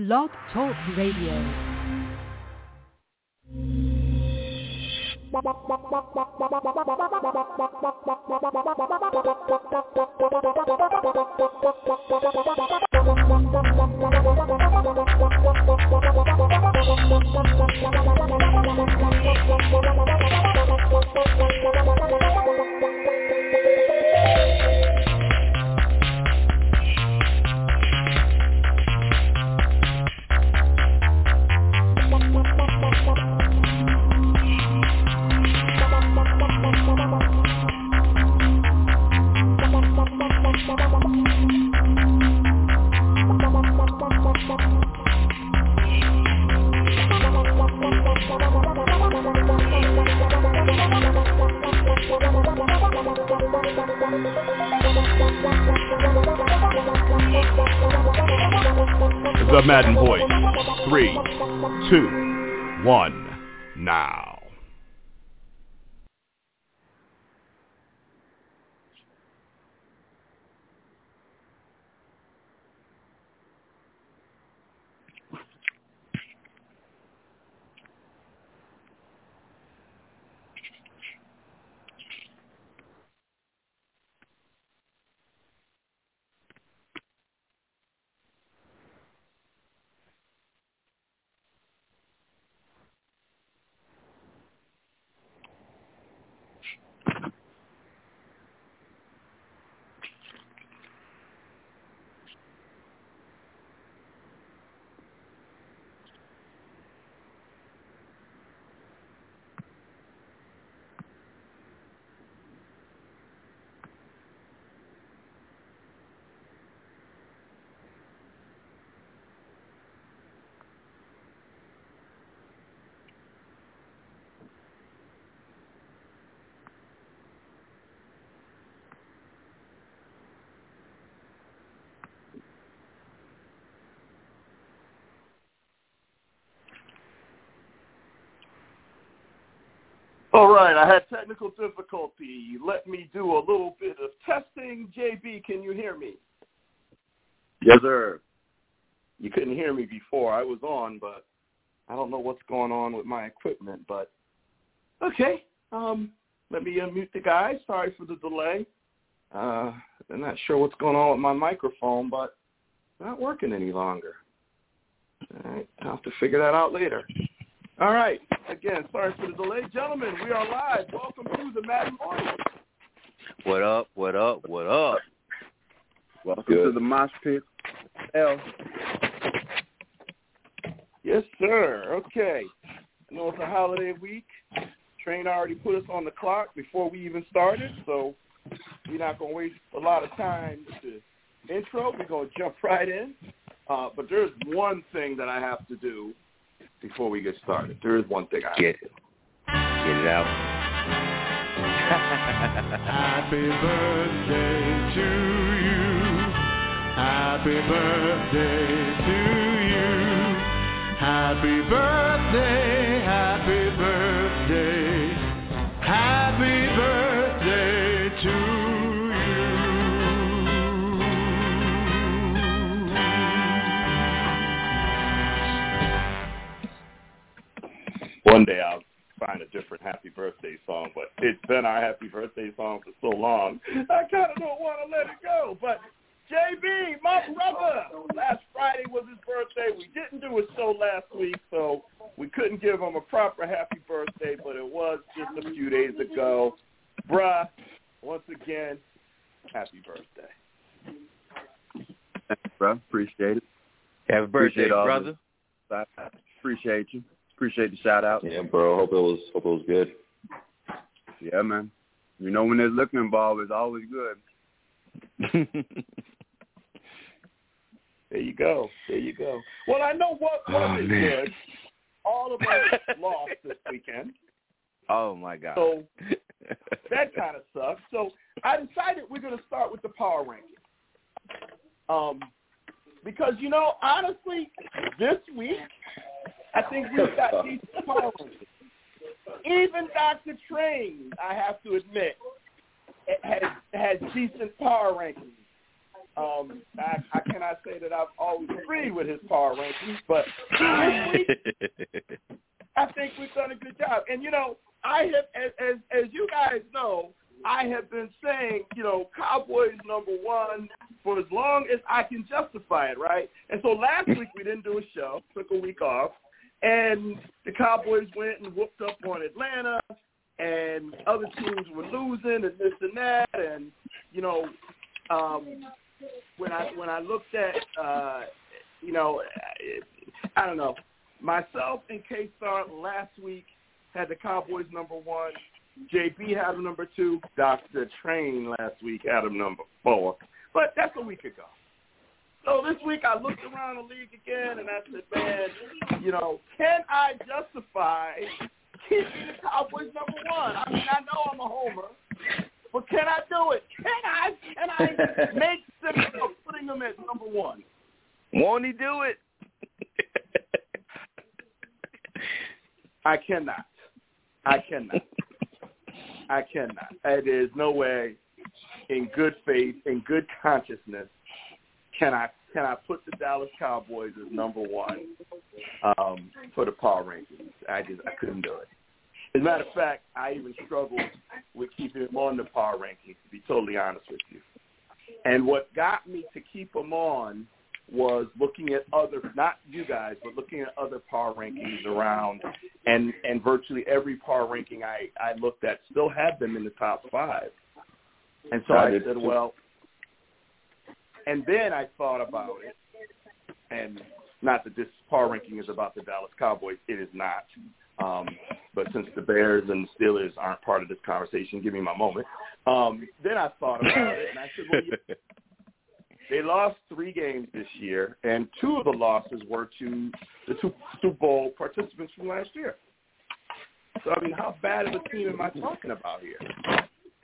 Blog Talk Radio. The Madden Voice. Three, two, one, now. All right, I had technical difficulty. Let me do a little bit of testing. JB, can you hear me? Yes, sir. You couldn't hear me before. I was on, but I don't know what's going on with my equipment. But okay, um, let me unmute the guy. Sorry for the delay. Uh, I'm not sure what's going on with my microphone, but it's not working any longer. All right, I'll have to figure that out later. All right. Again, sorry for the delay. Gentlemen, we are live. Welcome to the Madden Voice. What up? What up? What up? Welcome Good. to the Mosh Pit. L. Yes, sir. Okay. I know it's a holiday week. Train already put us on the clock before we even started, so we're not going to waste a lot of time with the intro. We're going to jump right in. Uh, but there's one thing that I have to do before we get started. There is one thing I Get have to. Get it out. Happy birthday to you. Happy birthday to you. Happy birthday, One day I'll find a different happy birthday song, but it's been our happy birthday song for so long. I kind of don't want to let it go. But JB, my brother, last Friday was his birthday. We didn't do a show last week, so we couldn't give him a proper happy birthday, but it was just a few days ago. Bruh, once again, happy birthday. Thanks, bro. Appreciate it. Happy birthday, Appreciate brother. the- Appreciate you. Appreciate the shout out. Yeah, bro. Hope it was hope it was good. Yeah, man. You know when there's looking involved, it's always good. There you go. There you go. Well, I know what Oh, wasn't man. good. All of us lost this weekend, oh my God. so that kind of sucks. So I decided we're going to start with the power rankings. Um, because you know, honestly, this week I think we've got power rankings. Even Dr. Train, I have to admit, has has decent power rankings. Um, I, I cannot say that I've always agreed with his power rankings, but I think we've done a good job. And you know, I have, as as, as you guys know, I have been saying, you know, Cowboys number one for as long as I can justify it, right? And so last week we didn't do a show, took a week off, and the Cowboys went and whooped up on Atlanta, and other teams were losing and this and that, and you know, um, when I when I looked at, uh, you know, I don't know, myself and K Star last week had the Cowboys number one. JB had him number two. Dr. Train last week had him number four. But that's a week ago. So this week I looked around the league again and I said, man, you know, can I justify keeping the Cowboys number one? I mean, I know I'm a homer, but can I do it? Can I? Can I make sense of putting them at number one? Won't he do it? I cannot. I cannot. I cannot. It is no way, in good faith, in good consciousness, can I can I put the Dallas Cowboys as number one um, for the power rankings? I just I couldn't do it. As a matter of fact, I even struggled with keeping them on the power rankings. To be totally honest with you, and what got me to keep them on was looking at other, not you guys, but looking at other power rankings around, and and virtually every power ranking I I looked at still had them in the top five, and so I I did said, well, and then I thought about it, and not that this power ranking is about the Dallas Cowboys, it is not. Um, but since the Bears and the Steelers aren't part of this conversation, give me my moment. Um, then I thought about it, and I said, well, you they lost three games this year, and two of the losses were to the two Super Bowl participants from last year. So I mean, how bad of a team am I talking about here?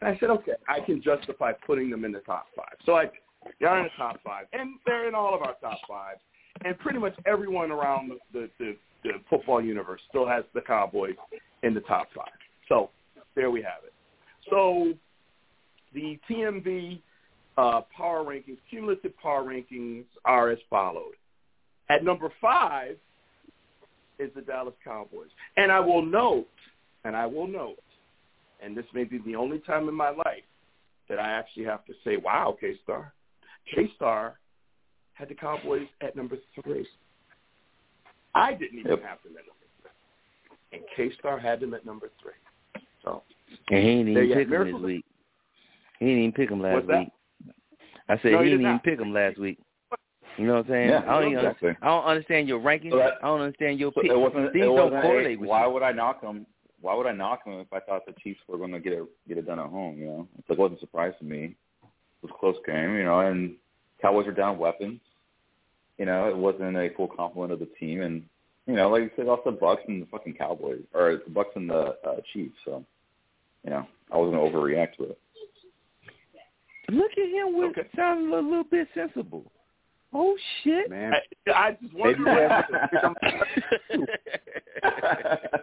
And I said, okay, I can justify putting them in the top five. So I, they're in the top five, and they're in all of our top fives. And pretty much everyone around the, the, the, football universe still has the Cowboys in the top five. So there we have it. So the TMV uh, power rankings, cumulative power rankings are as followed. At number five is the Dallas Cowboys. And I will note, and I will note, and this may be the only time in my life that I actually have to say, wow, K-Star. K-Star had the Cowboys at number three. I didn't even Yep. have them at number three. And K-Star had them at number three. So And he ain't There even pick go. him this week. He didn't even pick him last week. I said No, he he did didn't even not. pick him last week. You know what I'm saying? Yeah, I don't even exactly. I don't understand your rankings. So that- I don't understand your So pick. it wasn't. Things it don't wasn't correlate a, with why you. would I knock him? Why would I knock him if I thought the Chiefs were going to get it get it done at home? You know, it wasn't a surprise to me. It was a close game, you know, and Cowboys are down weapons. You know, it wasn't a full complement of the team, and you know, like you said, also the Bucks and the fucking Cowboys, or the Bucks and the uh, Chiefs. So, you know, I wasn't going to overreact to it. Look at him with Okay. sounding a little bit sensible. Oh shit. Man, I, I just wonder Maybe what that's- happened.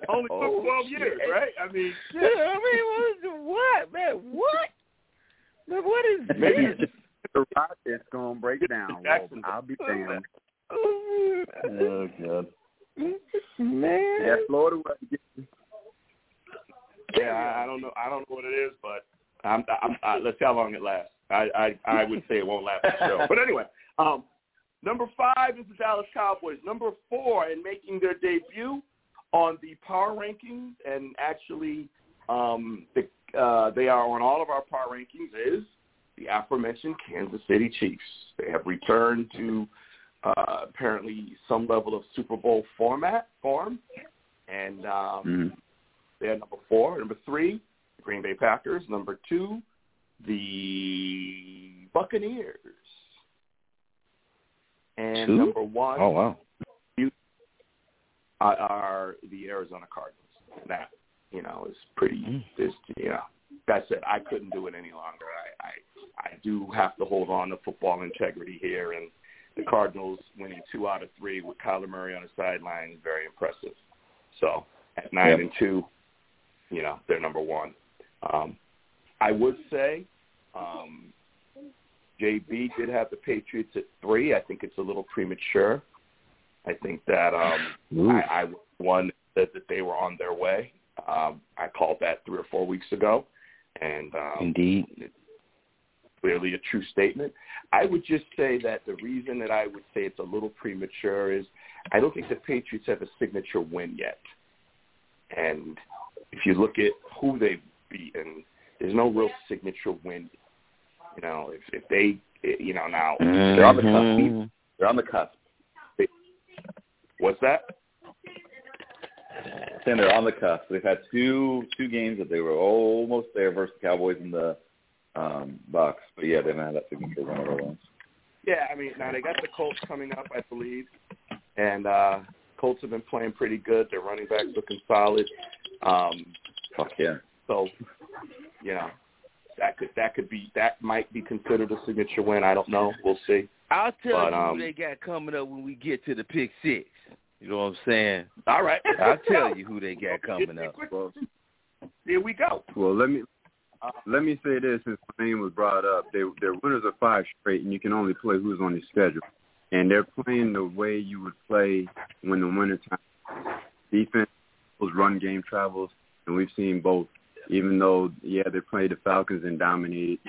Only took Oh, 12 shit. years, right? I mean, Yeah, I mean, what, is the- what, man? What? Man, what is maybe this? the Rockets gonna break down. Well, I'll be damned. oh God. man. Yeah, Florida. was- yeah, I, I don't know. I don't know what it is, but I'm, I'm, I, let's see how long it lasts. I, I, I would say it won't last the show. But anyway, um, number five is the Dallas Cowboys. Number four, in making their debut on the power rankings, and actually, um, the, uh, they are on all of our power rankings. Is the aforementioned Kansas City Chiefs. They have returned to uh, apparently some level of Super Bowl format form, and um, Mm-hmm. they're number four. Number three, the Green Bay Packers. Number two, the Buccaneers. And Two? number one Oh wow. are, are the Arizona Cardinals. That, you know, is pretty, Mm. you know, that's it. I couldn't do it any longer. I, I, I do have to hold on to football integrity here, and the Cardinals winning two out of three with Kyler Murray on the sideline is very impressive. So at nine Yep. and two, you know, they're number one. Um, I would say um, JB did have the Patriots at three. I think it's a little premature. I think that um, I, I one that, that they were on their way. Um, I called that three or four weeks ago, and um, Indeed. it's clearly a true statement. I would just say that the reason that I would say it's a little premature is I don't think the Patriots have a signature win yet. And if you look at who they've beaten, there's no real signature win. You know, if if they, you know, now They're on the cusp. Mhm. They're on the cusp. what's that? Saying they're on the cusp. They've had two two games that they were almost there versus the Cowboys and the um Bucks. But yeah, they haven't had that signature win other ones. Yeah, I mean, now they got the Colts coming up, I believe, and uh Colts have been playing pretty good. Their running backs looking solid. Um, Fuck yeah. so, you know, that could that could be that might be considered a signature win. I don't know. We'll see. I'll tell But, you um, who they got coming up when we get to the pick six. You know what I'm saying? All right, I'll tell you who they got coming up. Well, Here we go. well, let me uh, let me say this since my name was brought up. They they're winners of five straight, and you can only play who's on your schedule. And they're playing the way you would play when the winter time defense run game travels, and we've seen both. Even though yeah, they played the Falcons and dominated,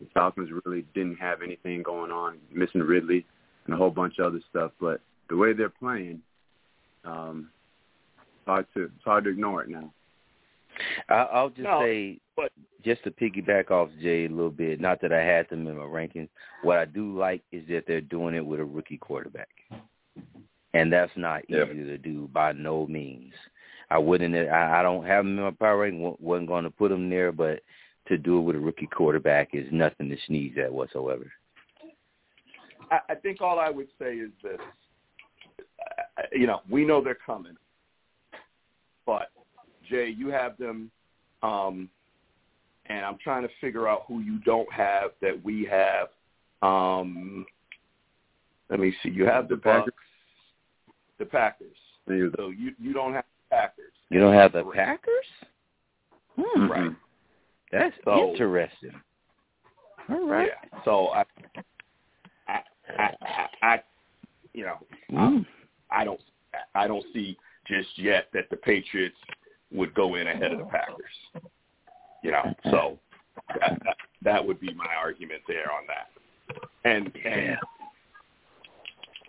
the Falcons really didn't have anything going on, missing Ridley and a whole bunch of other stuff. But the way they're playing, um, it's hard to it's hard to ignore it now. I, I'll just No, say, but- just to piggyback off Jay a little bit. Not that I had them in my rankings. What I do like is that they're doing it with a rookie quarterback, and that's not Yeah. easy to do by no means. I wouldn't. I, I don't have them in my power ranking. wasn't going to put them there, but to do it with a rookie quarterback is nothing to sneeze at whatsoever. I, I think all I would say is this. Uh, You know, we know they're coming, but Jay, you have them, um, and I'm trying to figure out who you don't have that we have. Um, let me see. You have the, The Packers. Bucks, the Packers. And you- So you you don't have the Packers. You don't have the Three. Packers? Hmm. Right. That's So- interesting. All right. Yeah. So I, I, I, I, I you know, Mm. I don't I don't see just yet that the Patriots would go in ahead of the Packers. You know, so that, that, that would be my argument there on that. And and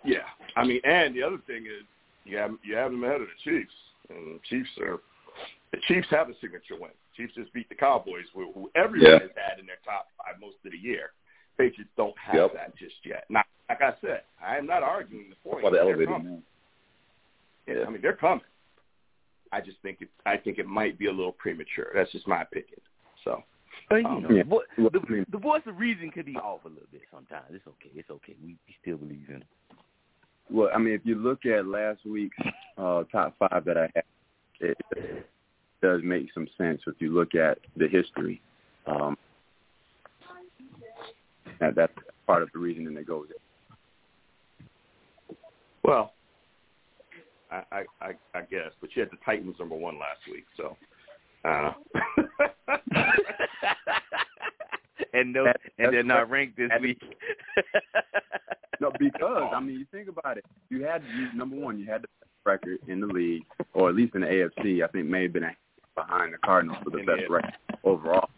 yeah, I mean, and the other thing is you have you have them ahead of the Chiefs, and Chiefs are the Chiefs have a signature win. Chiefs just beat the Cowboys, who, who everyone Yeah. has had in their top five most of the year. Patriots don't have Yep. that just yet. Now, like I said, I am not arguing the point. That's why they They're elevated coming. him. Yeah, I mean they're coming. I just think it. I think it might be a little premature. That's just my opinion. So But, you Um, know, yeah. the, the, the voice of reason could be off a little bit sometimes. It's okay. It's okay. We, we still believe in it. Well, I mean, if you look at last week's uh, top five that I had, it does make some sense if you look at the history. Um, that, that's part of the reasoning that goes there. well, I I I, guess, but you had the Titans number one last week, so. Uh, and no, That- and they're not ranked this week. No, because I mean, you think about it. You had you, number one, you had the best record in the league, or at least in the AFC. I think may have been behind the Cardinals for the In best AFC. record overall,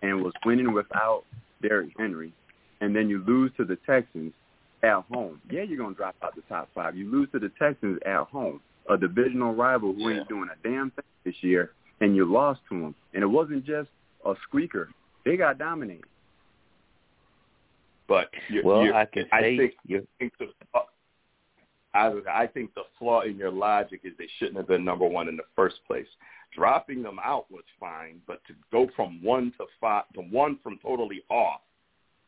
and was winning without Derrick Henry. And then you lose to the Texans at home. Yeah, you're gonna drop out the top five. You lose to the Texans at home, a divisional rival who ain't doing a damn thing this year, and you lost to them. And it wasn't just a squeaker; they got dominated. but you, Well, you, I can I say think you think the I, I think the flaw in your logic is they shouldn't have been number one in the first place. Dropping them out was fine, but to go from one to five to one from totally off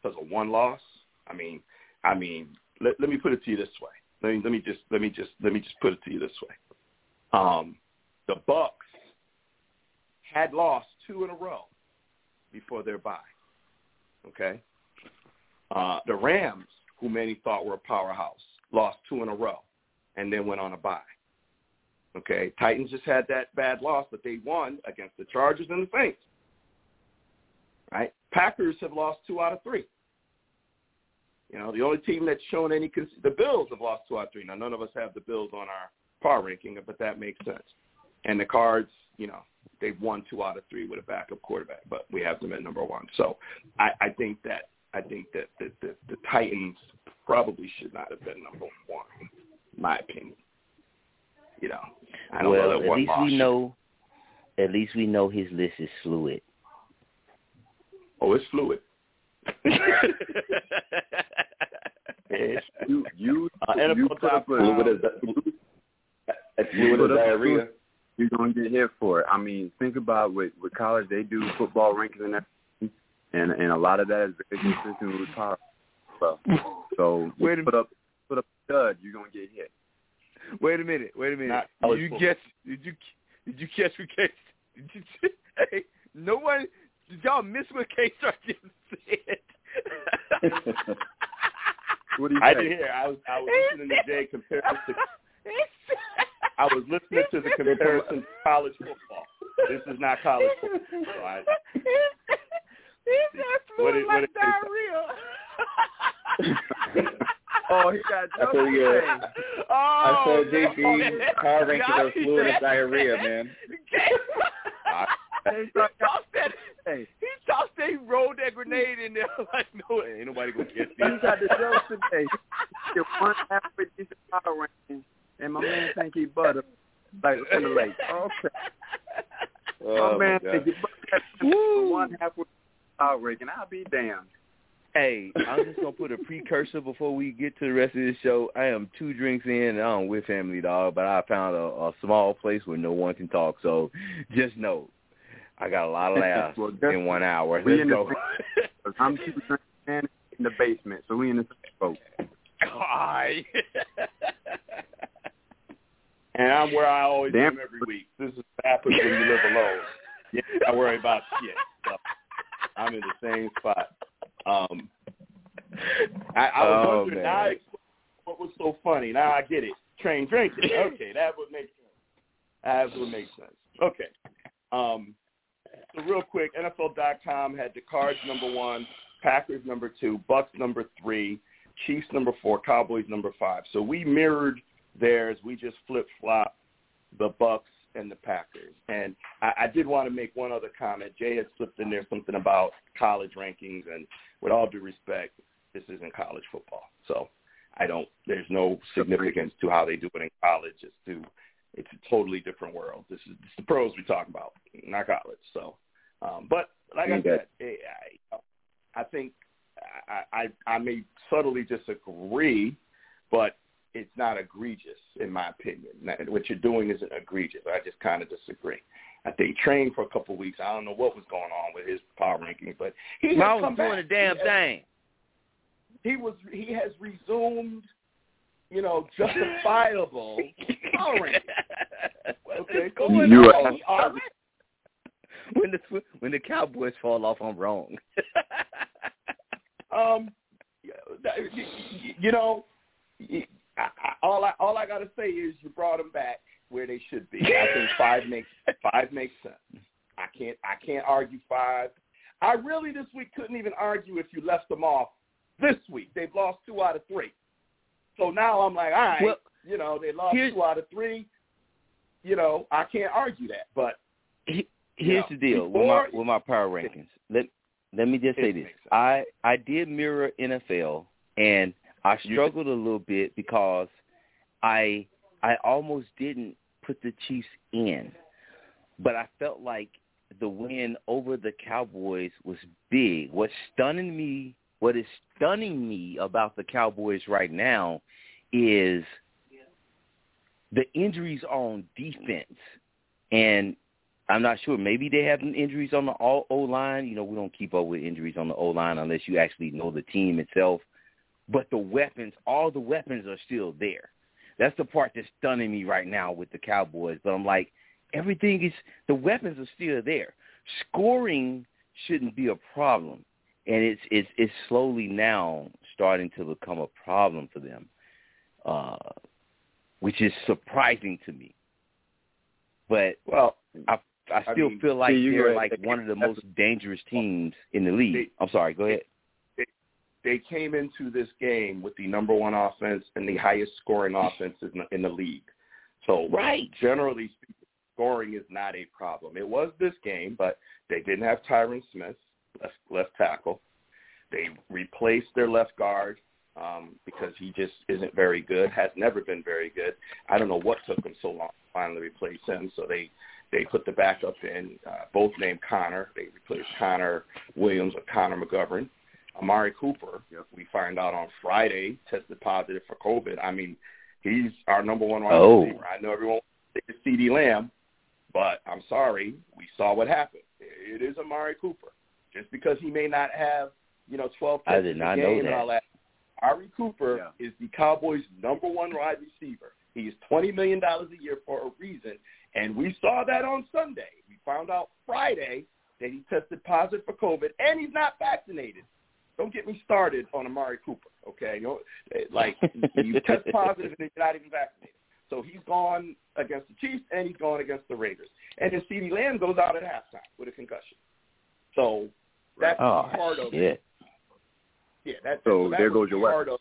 because of one loss, I mean, I mean, let, let me put it to you this way. Let me let me just let me just let me just put it to you this way. Um, the Bucks had lost two in a row before their bye. Okay. Uh, the Rams, who many thought were a powerhouse, lost two in a row and then went on a bye. Okay, Titans just had that bad loss, but they won against the Chargers and the Saints. Right? Packers have lost two out of three. You know, the only team that's shown any cons- the Bills have lost two out of three. Now, none of us have the Bills on our power ranking, but that makes sense. And the Cards, you know, they've won two out of three with a backup quarterback, but we have them at number one. So I, I think that I think that the, the, the Titans probably should not have been number one, in my opinion. You know, I don't well, know that at least we should- know. At least we know his list is fluid. Oh, it's fluid. You you Uh, you NFL up a Fluid as fluid as diarrhea. you're gonna get hit for it. I mean, think about with with college they do football rankings and everything, and and a lot of that is very consistent with power. So you Wait a- put up put up a stud, you're gonna get hit. Wait a minute. Wait a minute. Not Did you catch? Did you did you catch what K? Did you, hey, no one. Did y'all miss what K Star just said? What do you I say? did hear. I was I was listening to Jay compare to I was listening to the comparison to college football. This is not college football. So I, He's not What what like did diarrhea. Oh, he got I jokes feel you. oh, I said oh, JP no. power rankings are fluid as diarrhea, man. He tossed that. Hey, He tossed that. He rolled that grenade in there like no, ain't nobody gonna get he got the jokes today. He get one halfway decent power ranking, and my man think he butter like in the lake. Okay, Oh, my man my think God. he butter one halfway power ranking. I'll be damned. Hey, I'm just gonna put a precursor before we get to the rest of this show. I am two drinks in, and I'm with Family Dog, but I found a, a small place where no one can talk. So just know, I got a lot of laughs Well, in one hour. we Let's in go. Cause I'm two drinking in the basement, so we in the same boat. Hi. and I'm where I always Damn. am every week. This is what happens when you live alone. Yeah, I worry about shit. So I'm in the same spot. Um, I, I was Oh, wondering man. now I explain what was so funny. Now I get it. Train drinking. Okay, that would make sense. That would make sense. Okay. Um, so real quick, NFL.com had the Cards number one, Packers number two, Bucks number three, Chiefs number four, Cowboys number five. So we mirrored theirs. We just flip flop the Bucks and the Packers. And I, I did want to make one other comment. Jay had slipped in there something about college rankings, and with all due respect, this isn't college football. So I don't. There's no significance to how they do it in college. It's to it's a totally different world. This is it's the pros we talk about, not college. So, um, but like I Okay. said, eh, I, I think I, I I may subtly disagree, but it's not egregious in my opinion. What you're doing isn't egregious. I just kind of disagree. I think he trained for a couple of weeks. I don't know what was going on with his power rankings, but he has come was doing back. the damn He has- thing. He was he has resumed, you know, justifiable power rankings. Okay, so going You on? are- he already when the when the Cowboys fall off, I'm wrong. um, you know, I, I, all I all I gotta say is you brought them back where they should be. I think five makes five makes sense. I can't I can't argue five. I really this week couldn't even argue if you left them off this week. They've lost two out of three. So now I'm like, all right, Well, you know, they lost two out of three. You know, I can't argue that. But Here's the deal with my with my power rankings. Let let me just say this. I I did mirror NFL and I struggled a little bit because I I almost didn't put the Chiefs in. But I felt like the win over the Cowboys was big. What's stunning me what is stunning me about the Cowboys right now is the injuries on defense. And I'm not sure. Maybe they have injuries on the O line. You know, we don't keep up with injuries on the O line unless you actually know the team itself. But the weapons, all the weapons are still there. That's the part that's stunning me right now with the Cowboys. But I'm like, everything is the weapons are still there. Scoring shouldn't be a problem, and it's it's it's slowly now starting to become a problem for them, uh, which is surprising to me. But well, I I I still mean, feel like see, they're like one of the most dangerous teams in the league. They- I'm sorry. Go ahead. they came into this game with the number one offense and the highest scoring offense in the, in the league. So, right. generally speaking, scoring is not a problem. It was this game, but they didn't have Tyron Smith, left, left tackle. They replaced their left guard um, because he just isn't very good, has never been very good. I don't know what took them so long to finally replace him. So they they put the backup in, uh, both named Connor. They replaced Connor Williams with Connor McGovern. Amari Cooper, yep. we find out on Friday, tested positive for COVID. I mean, he's our number one wide oh. receiver. I know everyone wants to CeeDee Lamb, but I'm sorry, we saw what happened. It is Amari Cooper. Just because he may not have, you know, 12 I did not know that. and all that, Amari Cooper yeah. is the Cowboys' number one wide receiver. He's $20 million a year for a reason, and we saw that on Sunday. We found out Friday that he tested positive for COVID, and he's not vaccinated. Don't get me started on Amari Cooper, okay? You know, like you test positive and you're not even vaccinated. So he's gone against the Chiefs and he's gone against the Raiders. And then CeeDee Lamb goes out at halftime with a concussion. So that's oh, part of oh, shit. it. Yeah, that's so, so that there goes your part of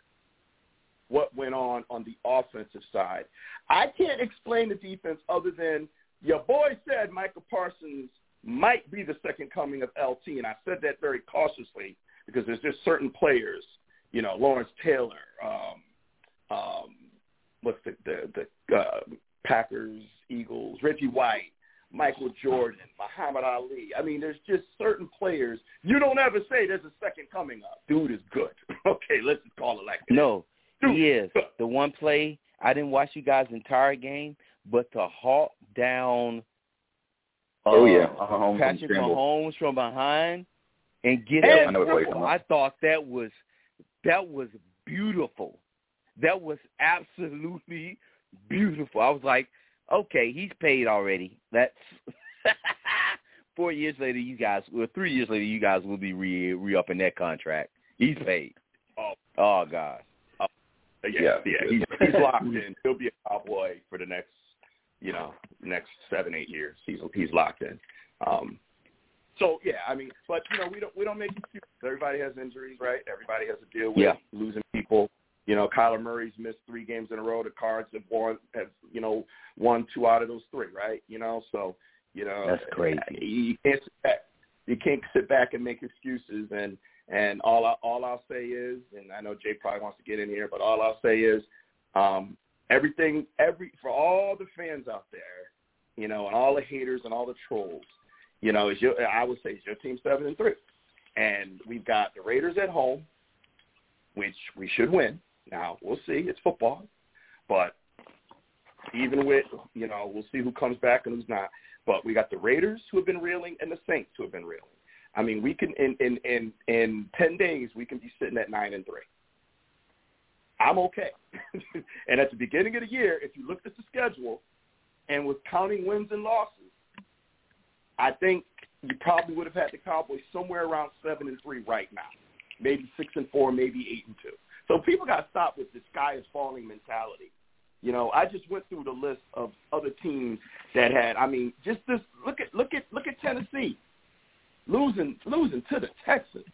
what went on on the offensive side. I can't explain the defense other than your boy said Micah Parsons might be the second coming of LT, and I said that very cautiously because there's just certain players, you know, Lawrence Taylor, um, um, what's the the, the uh, Packers, Eagles, Reggie White, Michael Jordan, Muhammad Ali. I mean, there's just certain players you don't ever say there's a second coming up. Dude is good. okay, let's just call it like that. No, Dude, he is. The one play I didn't watch you guys' entire game, but to halt down. Oh uh, yeah, Mahomes Patrick Mahomes from behind and get And I know what up. you're I thought that was that was beautiful. That was absolutely beautiful. I was like, okay, he's paid already. That's four years later. You guys, well, three years later, you guys will be re re upping that contract. He's paid. Oh, Oh God. Yeah, yeah, He's, he's locked in. He'll be a cowboy for the next, you know, next seven, eight years. He's he's locked in. Um, so yeah, I mean, but you know, we don't we don't make excuses. Everybody has injuries, right? Everybody has to deal with Yeah. losing people. You know, Kyler Murray's missed three games in a row. The Cards have won have you know won two out of those three, right? You know, so you know That's crazy. You can't sit back. You can't sit back and make excuses. And and all I, all I'll say is, and I know Jay probably wants to get in here, but all I'll say is, um, everything every for all the fans out there, you know, and all the haters and all the trolls, you know, is your I would say it's your team seven and three, and we've got the Raiders at home, which we should win. Now we'll see. It's football, but even with you know, we'll see who comes back and who's not. But we got the Raiders who have been reeling and the Saints who have been reeling. I mean, we can in in in in ten days we can be sitting at nine and three. I'm okay. and at the beginning of the year, if you looked at the schedule and was counting wins and losses, I think you probably would have had the Cowboys somewhere around seven and three right now, maybe six and four, maybe eight and two. So people got to stop with the sky is falling mentality. You know, I just went through the list of other teams that had. I mean, just this. Look at look at look at Tennessee losing losing to the Texans.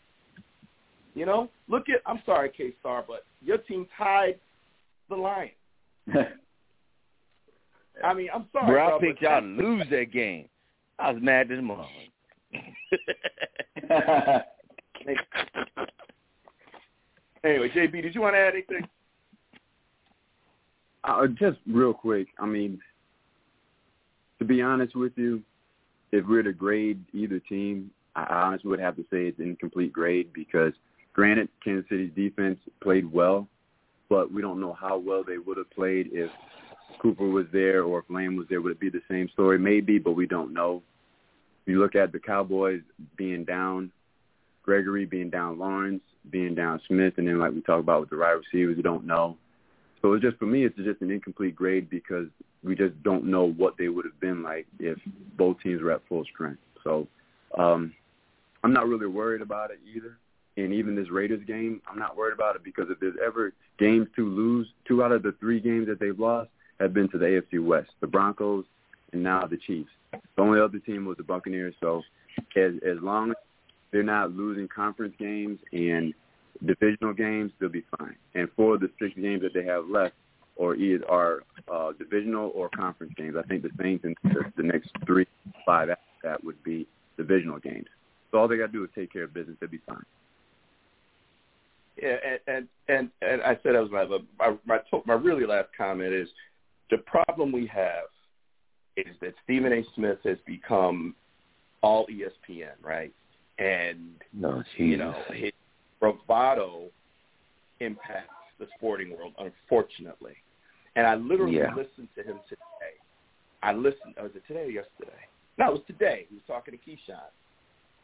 You know, look at. I'm sorry, K Star, but your team tied the Lions. I mean, I'm sorry, Bro, I bro, picked but y'all to lose that game. I was mad this morning. Anyway, JB, did you want to add anything? Uh, just real quick, I mean, to be honest with you, if we're to grade either team, I honestly would have to say it's an incomplete grade because, granted, Kansas City's defense played well, but we don't know how well they would have played if Cooper was there or if Lamb was there. Would it be the same story? Maybe, but we don't know. You look at the Cowboys being down, Gregory being down, Lawrence being down, Smith, and then like we talked about with the wide receivers, we don't know. So it's just for me, it's just an incomplete grade because we just don't know what they would have been like if both teams were at full strength. So um, I'm not really worried about it either. And even this Raiders game, I'm not worried about it because if there's ever games to lose, two out of the three games that they've lost have been to the AFC West, the Broncos, and now the Chiefs. The only other team was the Buccaneers. So as as long as they're not losing conference games and divisional games, they'll be fine. And four of the six games that they have left or either are uh, divisional or conference games. I think the Saints in the, the next three, five after that would be divisional games. So all they got to do is take care of business. They'll be fine. Yeah, and and and, and I said that was my my my, my really last comment is the problem we have is that Stephen A. Smith has become all ESPN, right? And No, you know his bravado impacts the sporting world, unfortunately. And I literally Yeah. listened to him today. I listened. Oh, was it today or yesterday? It was today. He was talking to Keyshawn,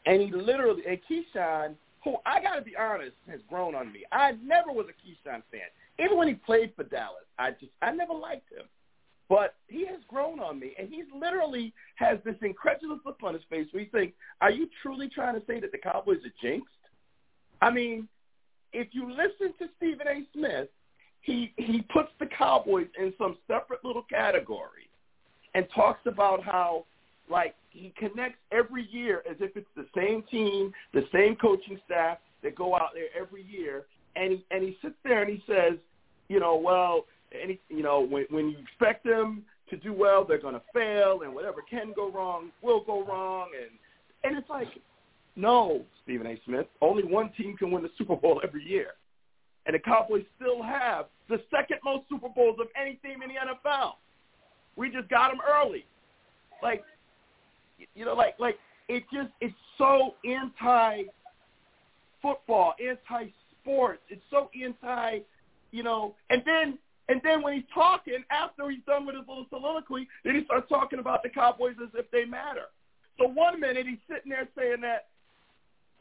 and he literally and Keyshawn, who I got to be honest, has grown on me. I never was a Keyshawn fan, even when he played for Dallas. I just I never liked him, but he has grown on me, and he's literally has this incredulous look on his face where he's saying, "Are you truly trying to say that the Cowboys are jinxed?" I mean, if you listen to Stephen A. Smith, he he puts the Cowboys in some separate little category and talks about how like he connects every year as if it's the same team, the same coaching staff that go out there every year and he and he sits there and he says, you know, well, any you know, when when you expect them to do well, they're going to fail and whatever can go wrong will go wrong and and it's like no, Stephen A. Smith, only one team can win the Super Bowl every year. And the Cowboys still have the second most Super Bowls of any team in the NFL. We just got them early. Like, you know, like, like it just, it's so anti-football, anti-sports. It's so anti, you know, and then, and then when he's talking, after he's done with his little soliloquy, then he starts talking about the Cowboys as if they matter. So one minute he's sitting there saying that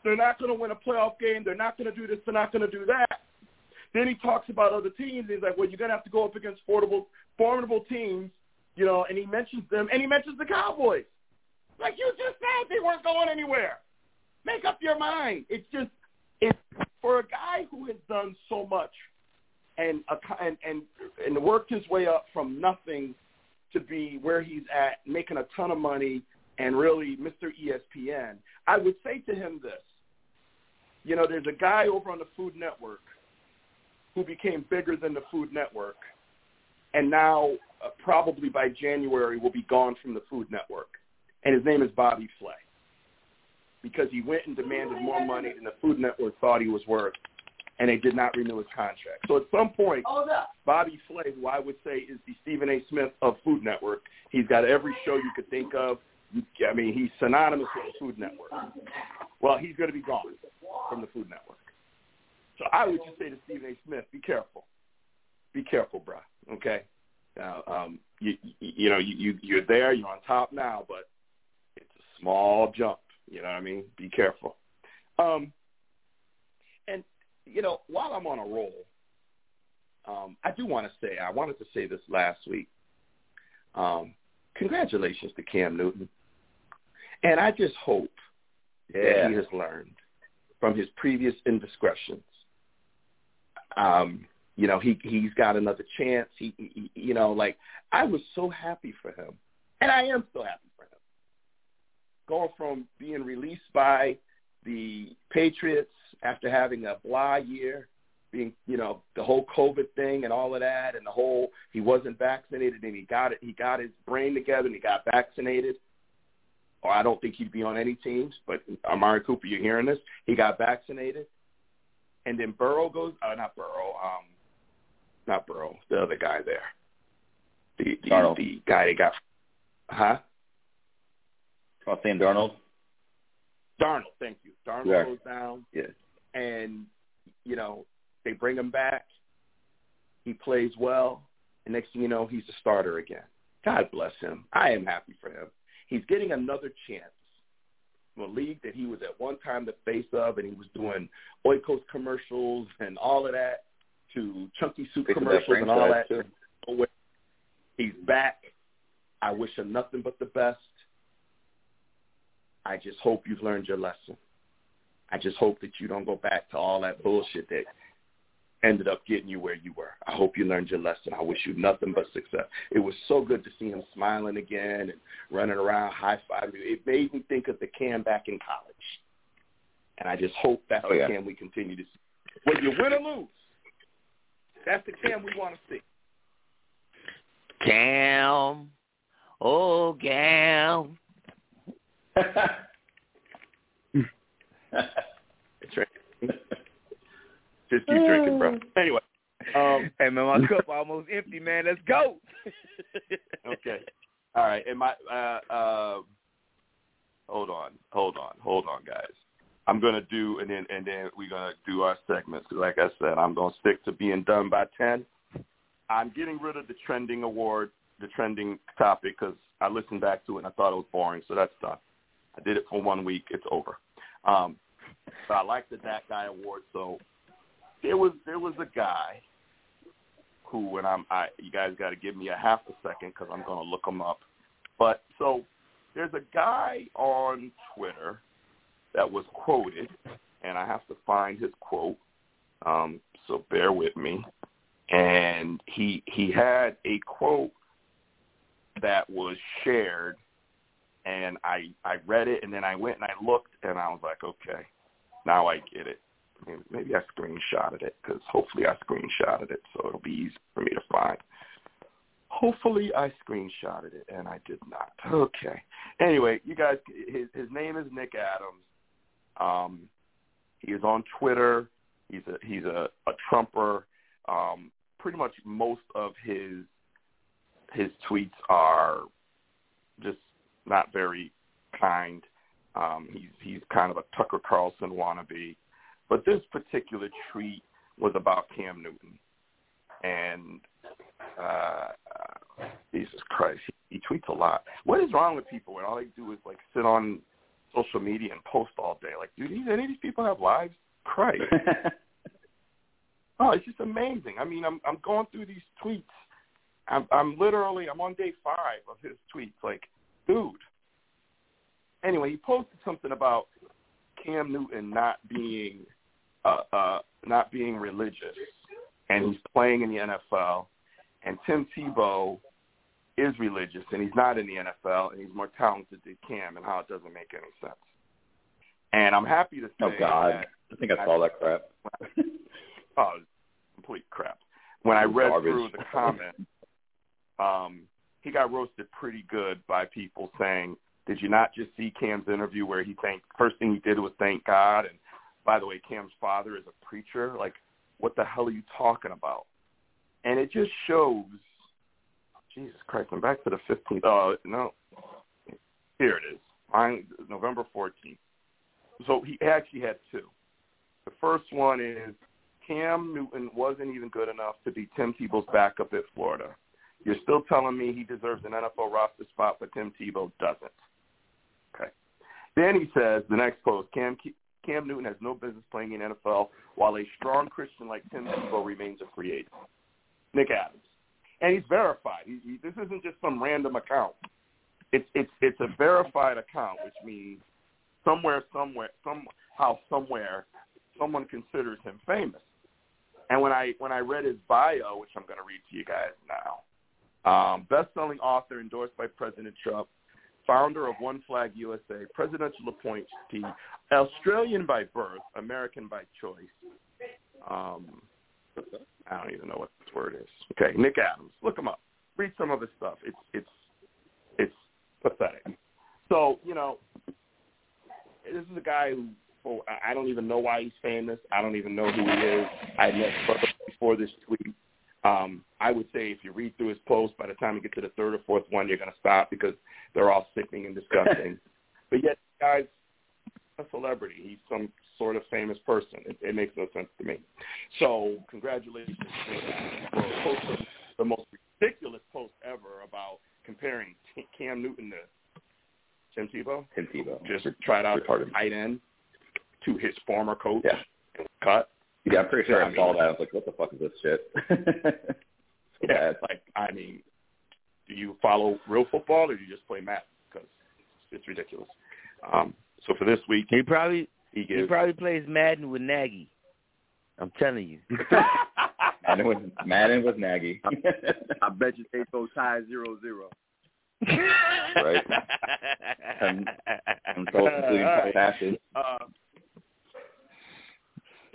they're not going to win a playoff game, they're not going to do this, they're not going to do that. Then he talks about other teams. He's like, well, you're going to have to go up against formidable, formidable teams, you know, and he mentions them, and he mentions the Cowboys. Like you just said, they weren't going anywhere. Make up your mind. It's just, it's for a guy who has done so much and and and, and worked his way up from nothing to be where he's at, making a ton of money, and really Mr. ESPN. I would say to him this. You know, there's a guy over on the Food Network who became bigger than the Food Network, and now uh, probably by January will be gone from the Food Network. And his name is Bobby Flay because he went and demanded more money than the Food Network thought he was worth, and they did not renew his contract. So at some point, Bobby Flay, who I would say is the Stephen A. Smith of Food Network, he's got every show you could think of. I mean, he's synonymous with the Food Network. Well, he's going to be gone from the Food Network. So I would just say to Stephen A. Smith, be careful. Be careful, bro. Okay. Now, um, you, you, you know, you, you you're there, you're on top now, but small jump. You know what I mean? Be careful. Um, and you know, while I'm on a roll, um, I do want to say I wanted to say this last week. Um, congratulations to Cam Newton, and I just hope that he has learned from his previous indiscretions. Um, you know, he he's got another chance. He, he you know, like I was so happy for him, and I am so happy. Going from being released by the Patriots after having a blah year, being you know the whole COVID thing and all of that, and the whole he wasn't vaccinated and he got it. He got his brain together and he got vaccinated. Or I don't think he'd be on any teams. But Amari Cooper, you're hearing this? He got vaccinated, and then Burrow goes. Uh, not Burrow. Um, not Burrow. The other guy there. The the, Darnold. the guy they got. Huh? Oh, Sam Darnold. Darnold. Thank you. Darnold Yeah. goes down. Yeah. and you know they bring him back. He plays well, and next thing you know, he's the starter again. God bless him. I am happy for him. He's getting another chance from a league that he was at one time the face of, and he was doing Oikos commercials and all of that to Chunky Soup Face commercials and all that. franchise, He's back. I wish him nothing but the best. I just hope you've learned your lesson. I just hope that you don't go back to all that bullshit that ended up getting you where you were. I hope you learned your lesson. I wish you nothing but success. It was so good to see him smiling again and running around, high fiving. It made me think of the Cam back in college. And I just hope that's Oh, the yeah. Cam we continue to see. Whether you win or lose, that's the Cam we want to see. Cam, oh Cam. Just keep drinking, bro. Anyway, um, Hey man, my cup almost empty, man. Let's go. okay, all right. And my uh, uh, hold on, hold on, hold on, guys. I'm gonna do, and then and then we're gonna do our segments. Like I said, I'm gonna stick to being done by ten. I'm getting rid of the trending award, the trending topic, because I listened back to it and I thought it was boring, so that's done. I did it for one week. It's over. Um, but I like the that guy award. So there was there was a guy who, and I'm I you guys got to give me a half a second because I'm gonna look him up. But so there's a guy on Twitter that was quoted, and I have to find his quote. Um, so bear with me. And he he had a quote that was shared, and I I read it, and then I went and I looked, and I was like, okay, now I get it. Maybe- I screenshotted it because hopefully I screenshotted it, so it'll be easy for me to find. Hopefully I screenshotted it, and I did not. Okay. Anyway, you guys, his his name is Nick Adams. Um, he is on Twitter. He's a he's a, a Trumper. Um, pretty much most of his his tweets are just not very kind. Um, he's he's kind of a Tucker Carlson wannabe. But this particular tweet was about Cam Newton, and uh, Jesus Christ, he, he tweets a lot. What is wrong with people when all they do is like sit on social media and post all day? Like, do these any of these people have lives? Christ. Oh, it's just amazing. I mean, I'm I'm going through these tweets. I'm I'm literally I'm on day five of his tweets. Like, dude. Anyway, he posted something about Cam Newton not being uh uh not being religious and he's playing in the NFL and Tim Tebow is religious and he's not in the NFL and he's more talented than Cam and how it doesn't make any sense. And I'm happy to say Oh God, I think I saw that crap. oh, complete crap. When I read Garbage. through the comments, um, he got roasted pretty good by people saying, "Did you not just see Cam's interview where he thanked? First thing he did was thank God, and by the way, Cam's father is a preacher. Like, what the hell are you talking about?" And it just shows. Jesus Christ! I'm back to the 15th. Oh uh, no, here it is. November 14th. So he actually had two. The first one is Cam Newton wasn't even good enough to be Tim Tebow's backup at Florida. You're still telling me he deserves an NFL roster spot, but Tim Tebow doesn't. Okay. Then he says, the next post, Cam Cam Newton has no business playing in NFL while a strong Christian like Tim Tebow remains a free agent. Nick Adams. And he's verified. He, he, this isn't just some random account. It's it's it's a verified account, which means somewhere, somewhere, somehow, somewhere, someone considers him famous. And when I when I read his bio, which I'm going to read to you guys now, um, best-selling author endorsed by President Trump, founder of One Flag USA, presidential appointee, Australian by birth, American by choice. Um, I don't even know what this word is. Okay, Nick Adams. Look him up. Read some of his stuff. It's it's it's pathetic. So you know, this is a guy who oh, I- don't even know why he's famous. I don't even know who he is. I met before this tweet. Um, I would say if you read through his post, by the time you get to the third or fourth one, you're going to stop because they're all sickening and disgusting. but yet, guy's a celebrity. He's some sort of famous person. It, it makes no sense to me. So, congratulations for posting the most ridiculous post ever about comparing T- Cam Newton to Tim Tebow. Tim Tebow. Just tried out Retarded. at tight end to his former coach. Yeah. cut. Yeah, I'm pretty sure I I saw that. I was like, what the fuck is this shit? so Yeah, bad. it's like I mean, do you follow real football or do you just play Madden? Because it's ridiculous. Um, so for this week, He probably he he probably plays Madden with Nagy. I'm telling you. Madden was Madden was Nagy. I bet you they go tie zero zero. Right. And- and so including All right. passes. Uh,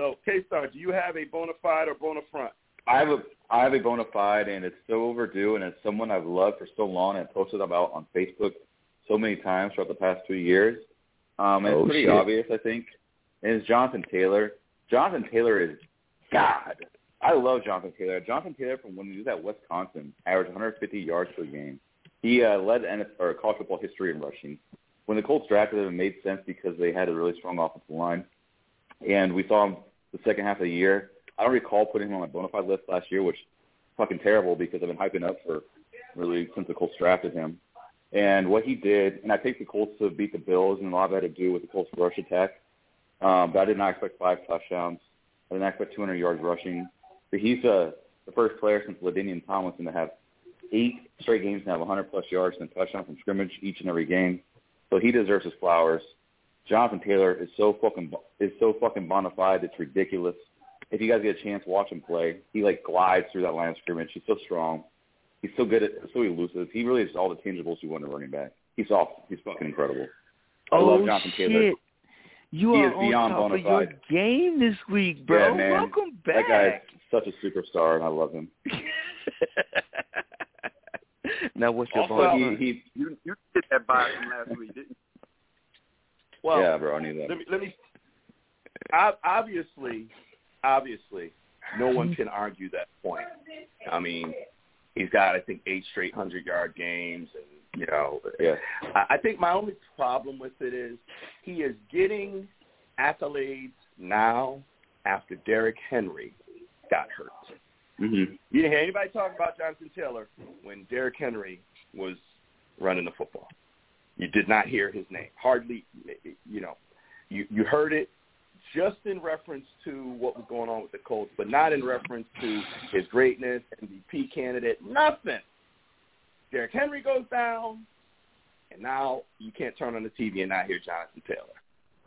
So, K-Star, do you have a bona fide or bona front? I have a I have a bona fide, and it's so overdue, and it's someone I've loved for so long, and posted about on Facebook so many times throughout the past two years. Um, and Oh, it's pretty shit. obvious, I think. And it's Jonathan Taylor. Jonathan Taylor is God. I love Jonathan Taylor. Jonathan Taylor, from when he was at Wisconsin, averaged 150 yards per game. He uh, led NFL, or college football history in rushing. When the Colts drafted him, it made sense because they had a really strong offensive line, and we saw him the second half of the year. I don't recall putting him on my bona fide list last year, which is fucking terrible because I've been hyping up for really since the Colts drafted him. And what he did, and I think the Colts to beat the Bills, and a lot of that had to do with the Colts rush attack. Um, but I did not expect five touchdowns. I did not expect 200 yards rushing. But he's uh, the first player since LaDainian Tomlinson to have eight straight games and have 100 plus yards and a touchdown from scrimmage each and every game. So he deserves his flowers. Jonathan Taylor is so fucking is so fucking bona fide. It's ridiculous. If you guys get a chance, watch him play. He like glides through that line of scrimmage. He's so strong. He's so good at so elusive. He really is all the tangibles you want in a running back. He's off. He's fucking incredible. I oh love Jonathan shit! Taylor. You He are is on beyond top bona of your game this week, bro. Yeah, man. Welcome back. That back. guy's such a superstar, and I love him. now, what's your Also, bona But fide? he, he You you did that bias from last week, didn't you? Well, yeah, bro, I knew that. let me let me. Obviously, obviously, no one can argue that point. I mean, he's got I think eight straight hundred yard games, and you know, Yeah. I, I think my only problem with it is he is getting accolades now after Derrick Henry got hurt. hmm You didn't hear anybody talk about Jonathan Taylor when Derrick Henry was running the football. You did not hear his name. Hardly, you know, you you heard it just in reference to what was going on with the Colts, but not in reference to his greatness, MVP candidate, nothing. Derrick Henry goes down, and now you can't turn on the TV and not hear Jonathan Taylor.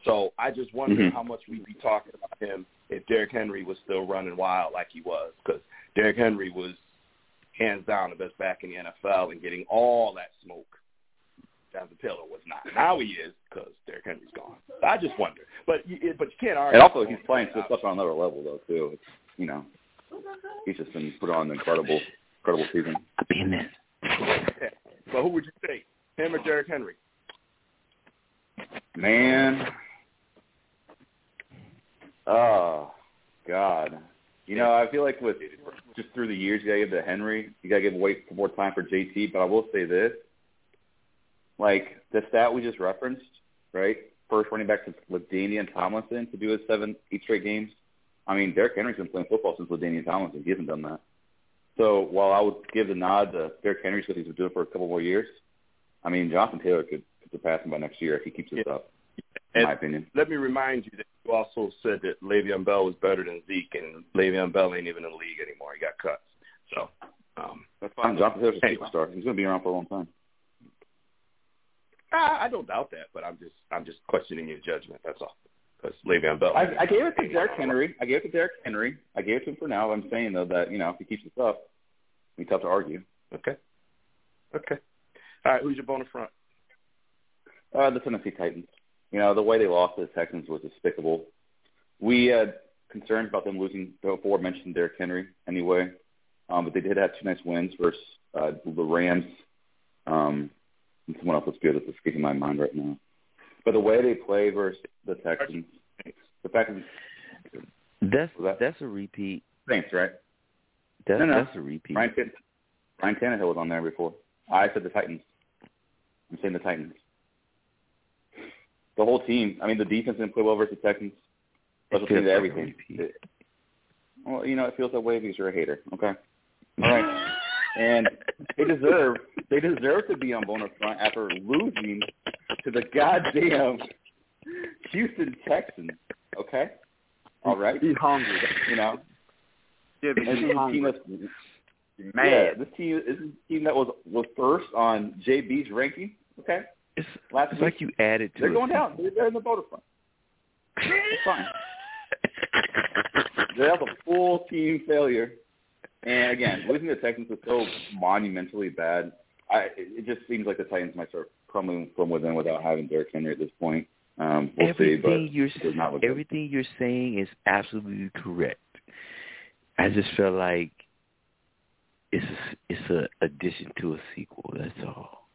So I just wonder Mhm. how much we'd be talking about him if Derrick Henry was still running wild like he was, because Derrick Henry was hands down the best back in the NFL and getting all that smoke. Jonathan Taylor was not. Now he is because Derrick Henry's gone. I just wonder, but you, but you can't argue. And also, he's playing just up on another level, though, too. It's, you know, he's just been put on an incredible, incredible season. I'll be in this. Yeah. But who would you take, him or Derrick Henry? Man. Oh, God. You know, I feel like with just through the years, you gotta give to Henry. You gotta give for more time for JT. But I will say this: like the stat we just referenced, right? First running back since LaDainian Tomlinson to do his seven, eight straight games. I mean, Derrick Henry's been playing football since LaDainian Tomlinson. He hasn't done that. So while I would give the nod to Derrick Henry because he's been doing it for a couple more years, I mean, Jonathan Taylor could, could surpass him by next year if he keeps this Yeah. up. In And my opinion. let me remind you that you also said that Le'Veon Bell was better than Zeke, and Le'Veon Bell ain't even in the league anymore. He got cut. So, um, That's fine. Jonathan Taylor's a Anyway. superstar. He's going to be around for a long time. I, I don't doubt that, but I'm just I'm just questioning your judgment. That's all. Because Le'Veon Bell. I, I gave it to Derrick Henry. I gave it to Derrick Henry. I gave it to him for now. I'm saying though that you know if he keeps this up, it'll be tough to argue. Okay. Okay. All right. Who's your bona front? Uh, the Tennessee Titans. You know the way they lost to the Texans was despicable. We had concerns about them losing the aforementioned Derrick Henry anyway, um, but they did have two nice wins versus uh, the Rams. Um, and someone else that's good that's escaping my mind right now. But the way they play versus the Texans, the fact that That's that- that's a repeat. Saints, right? That's No, no. that's a repeat. Ryan, Ryan Tannehill was on there before. I said the Titans. I'm saying the Titans. The whole team. I mean, the defense didn't play well versus the Texans. Special teams, everything. It- well, you know, it feels that way because you're a hater. Okay. All right. and they deserve they deserve to be on bonus front after losing to the goddamn Houston Texans. Okay. All right. Be hungry. You know, Yeah, and this be is team hungry. that's Be yeah, this team is a team that was was first on JB's ranking. Okay, It's, last it's week like you added to they're it. going down. They're, they're in the bonus front. It's fine. That's a full team failure. And again, losing the Texans was so monumentally bad. I it just seems like the Titans might start crumbling from within without having Derrick Henry at this point. Um, we'll everything see, but you're look good. you're saying is absolutely correct. I just feel like it's a, it's a addition to a sequel. That's all.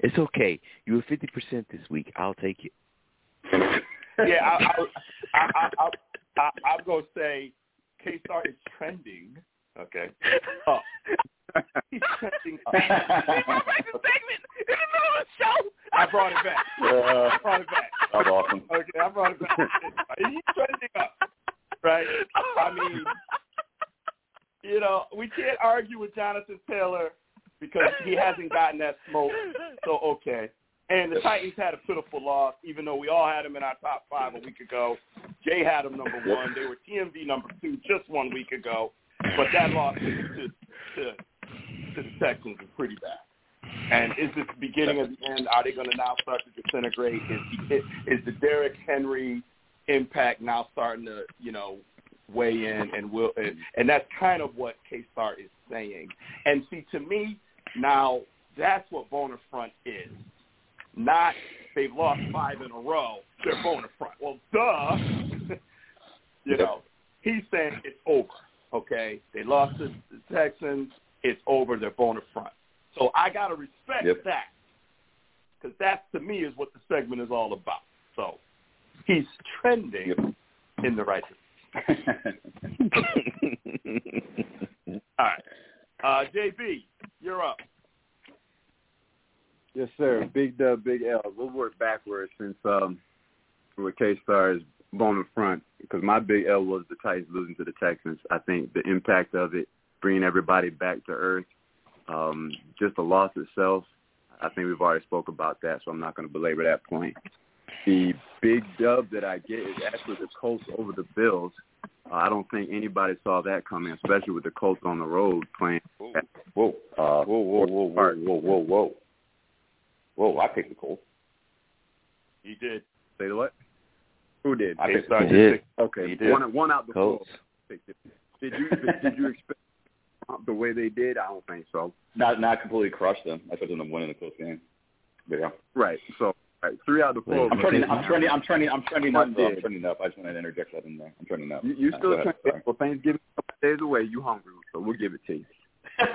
It's okay. You were fifty percent this week. I'll take it. yeah, I, I, I, I, I, I, I'm gonna say K-Star is trending. Okay. Up. Oh. He's trending up. segment in the middle of the show. I brought it back. Uh, I brought it back. That's awesome. Okay, I brought it back. He's trending up, right? I mean, you know, we can't argue with Jonathan Taylor because he hasn't gotten that smoke. So okay. And the Titans had a pitiful loss, even though we all had them in our top five a week ago. Jay had them number one. They were TMV number two just one week ago. But that loss to to, to, to the Texans is pretty bad. And is this the beginning of the end? Are they going to now start to disintegrate? Is, is the Derrick Henry impact now starting to, you know, weigh in? And will and, and that's kind of what K Star is saying. And see, to me, now that's what Boner Front is. Not they've lost five in a row. They're Boner Front. Well, duh. you know, he's saying it's over. Okay, they lost to the Texans. It's over. They're Boner Front. So I gotta respect Yep. that because that to me is what the segment is all about. So he's trending Yep. in the right direction. All right, uh, JB, you're up. Yes, sir. Big dub, big L. We'll work backwards since um, with K Star is bone in front because my big L was the Titans losing to the Texans. I think the impact of it, bringing everybody back to earth, um, just the loss itself. I think we've already spoke about that, so I'm not going to belabor that point. The big dub that I get is actually the Colts over the Bills. Uh, I don't think anybody saw that coming, especially with the Colts on the road playing. at- Whoa, Uh, whoa, whoa, whoa, whoa, whoa, whoa, whoa. Whoa, I picked the Colts. He did. say the what? Who did? I picked the He did. Okay, He did. one one out the. Colts. picked. Did you did you expect the way they did? I don't think so. Not not completely crushed them. I expected them to win in a close game. But yeah. Right. So right, three out of the four. I'm trending I'm trending I'm trending I'm trending up One though. I'm did. trending up. I just wanted to interject that in there. I'm trending up. You, you Uh, still go ahead. trying well Thanksgiving a couple days away. You hungry? So we'll give it to you.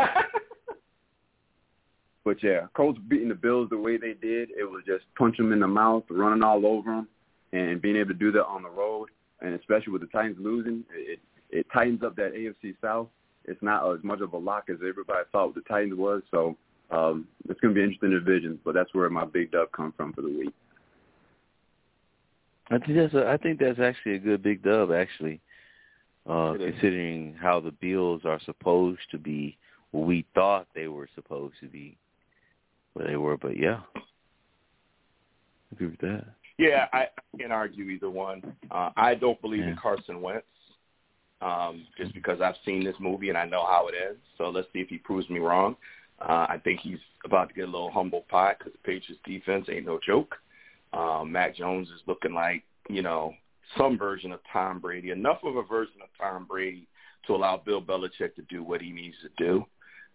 But yeah, Colts beating the Bills the way they did, it was just punch them in the mouth, running all over them, and being able to do that on the road, and especially with the Titans losing, it it tightens up that AFC South. It's not as much of a lock as everybody thought the Titans was. So um, it's going to be interesting division, but that's where my big dub come from for the week. I think that's a, I think that's actually a good big dub actually. Uh considering how the Bills are supposed to be what we thought they were supposed to be where they were, but yeah. I agree with that. Yeah, I, I can't argue either one. Uh, I don't believe in Carson Wentz um, just because I've seen this movie and I know how it ends. So let's see if he proves me wrong. Uh, I think he's about to get a little humble pie because the Patriots defense ain't no joke. Um, Mac Jones is looking like, you know, some version of Tom Brady, enough of a version of Tom Brady to allow Bill Belichick to do what he needs to do.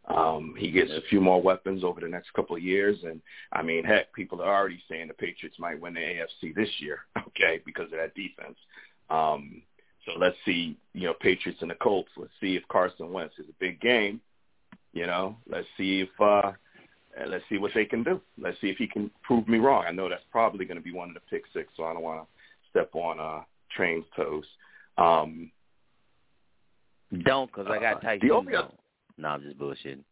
Um, he gets a few more weapons over the next couple of years, and I mean, heck, people are already saying the Patriots might win the AFC this year, okay, because of that defense. Um, so let's see, you know, Patriots and the Colts. Let's see if Carson Wentz is a big game. You know, let's see if uh, let's see what they can do. Let's see if he can prove me wrong. I know that's probably going to be one of the pick six, so I don't want to step on uh, Train's toes. Um, Don't because I got Uh, tight the only other- No, I'm just bullshitting.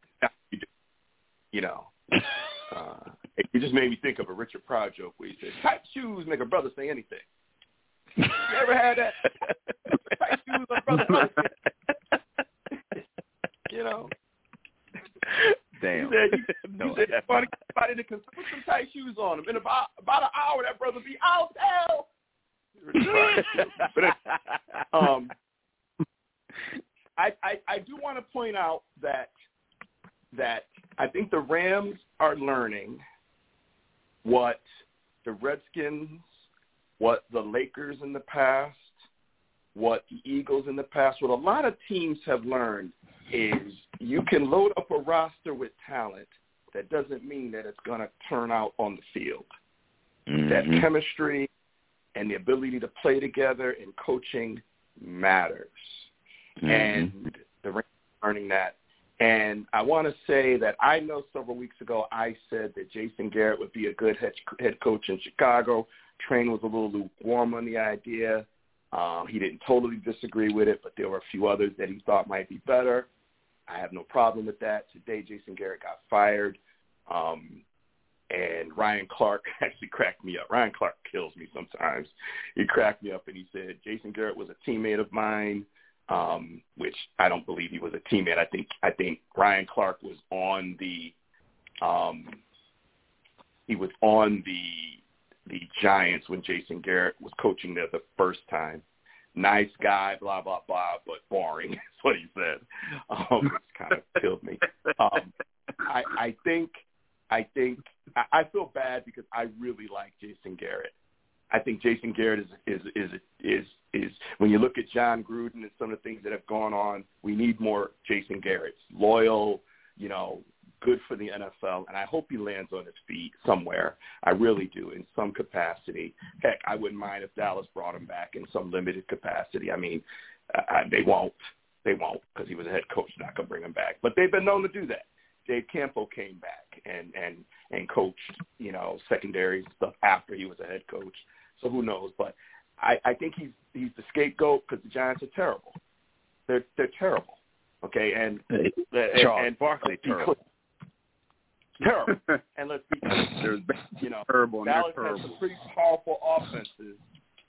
you know, uh, it just made me think of a Richard Pryor joke where he said, "Tight shoes make a brother say anything." You ever had that? Tight shoes on a brother. You know, Damn. You said you, No, you said I you want to get somebody to put some tight shoes on him. In about about an hour, that brother be out hell. But um, I, I I do want to point out that that I think the Rams are learning what the Redskins, what the Lakers in the past, what the Eagles in the past, what a lot of teams have learned is you can load up a roster with talent. That doesn't mean that it's going to turn out on the field. That Mhm. chemistry, and the ability to play together and coaching matters. Mm-hmm. And the are learning that. And I want to say that I know several weeks ago I said that Jason Garrett would be a good head, head coach in Chicago. Train was a little lukewarm on the idea. Um, he didn't totally disagree with it, but there were a few others that he thought might be better. I have no problem with that. Today, Jason Garrett got fired. Um, and Ryan Clark actually cracked me up. Ryan Clark kills me sometimes. He cracked me up and he said Jason Garrett was a teammate of mine um, which I don't believe he was a teammate. I think I think Ryan Clark was on the um, he was on the the Giants when Jason Garrett was coaching there the first time. Nice guy, blah blah blah, but boring. That's what he said. Um, it's kind of killed me. Um, I, I think I think I feel bad because I really like Jason Garrett. I think Jason Garrett is is is is is when you look at Jon Gruden and some of the things that have gone on, we need more Jason Garrett's loyal, you know, good for the NFL, and I hope he lands on his feet somewhere. I really do, in some capacity. Heck, I wouldn't mind if Dallas brought him back in some limited capacity. I mean, they won't, they won't, because he was a head coach, not gonna bring him back. But they've been known to do that. Dave Campo came back and and and coached, you know, secondary stuff after he was a head coach. So who knows? But I, I think he's he's the scapegoat because the Giants are terrible. They're they're terrible. Okay, and Hey, and, Charles and Barkley terrible. terrible. And let's be clear, There's you know, terrible and they're Dallas has terrible. some pretty powerful offenses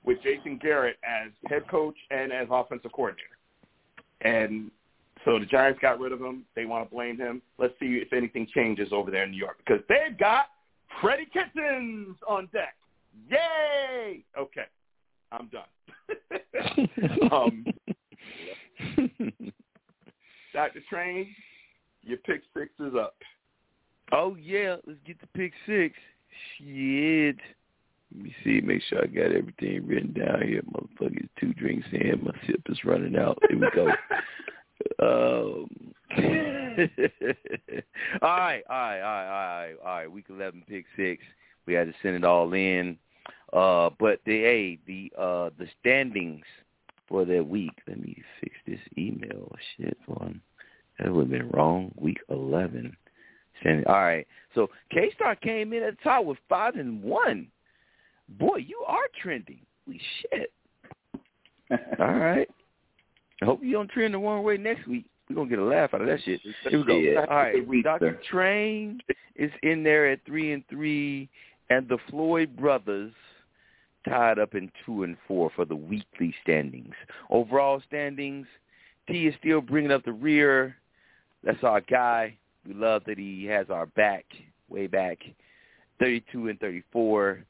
with Jason Garrett as head coach and as offensive coordinator. And so the Giants got rid of him. They want to blame him. Let's see if anything changes over there in New York because they've got Freddie Kitchens on deck. Yay! Okay, I'm done. um, Dr. Train, your pick six is up. oh yeah, let's get the pick six. Shit. Let me see, make sure I got everything written down here. Motherfuckers, two drinks in, my sip is running out. Here we go. um, all right, all right, all right, all right, all right. Week eleven, pick six. We had to send it all in. Uh, but the hey, the uh the standings for that week. Let me fix this email shit one. That would have been wrong. Week eleven. Standing. All right. So K Star came in at the top with five and one. Boy, you are trending. Holy shit. All right. I hope you don't trend the wrong way next week. We're gonna get a laugh out of that shit. Here we go. All right. Dr. Train is in there at three and three and the Floyd brothers tied up in two and four for the weekly standings. Overall standings, T is still bringing up the rear. That's our guy. We love that he has our back, way back. 32 and 34.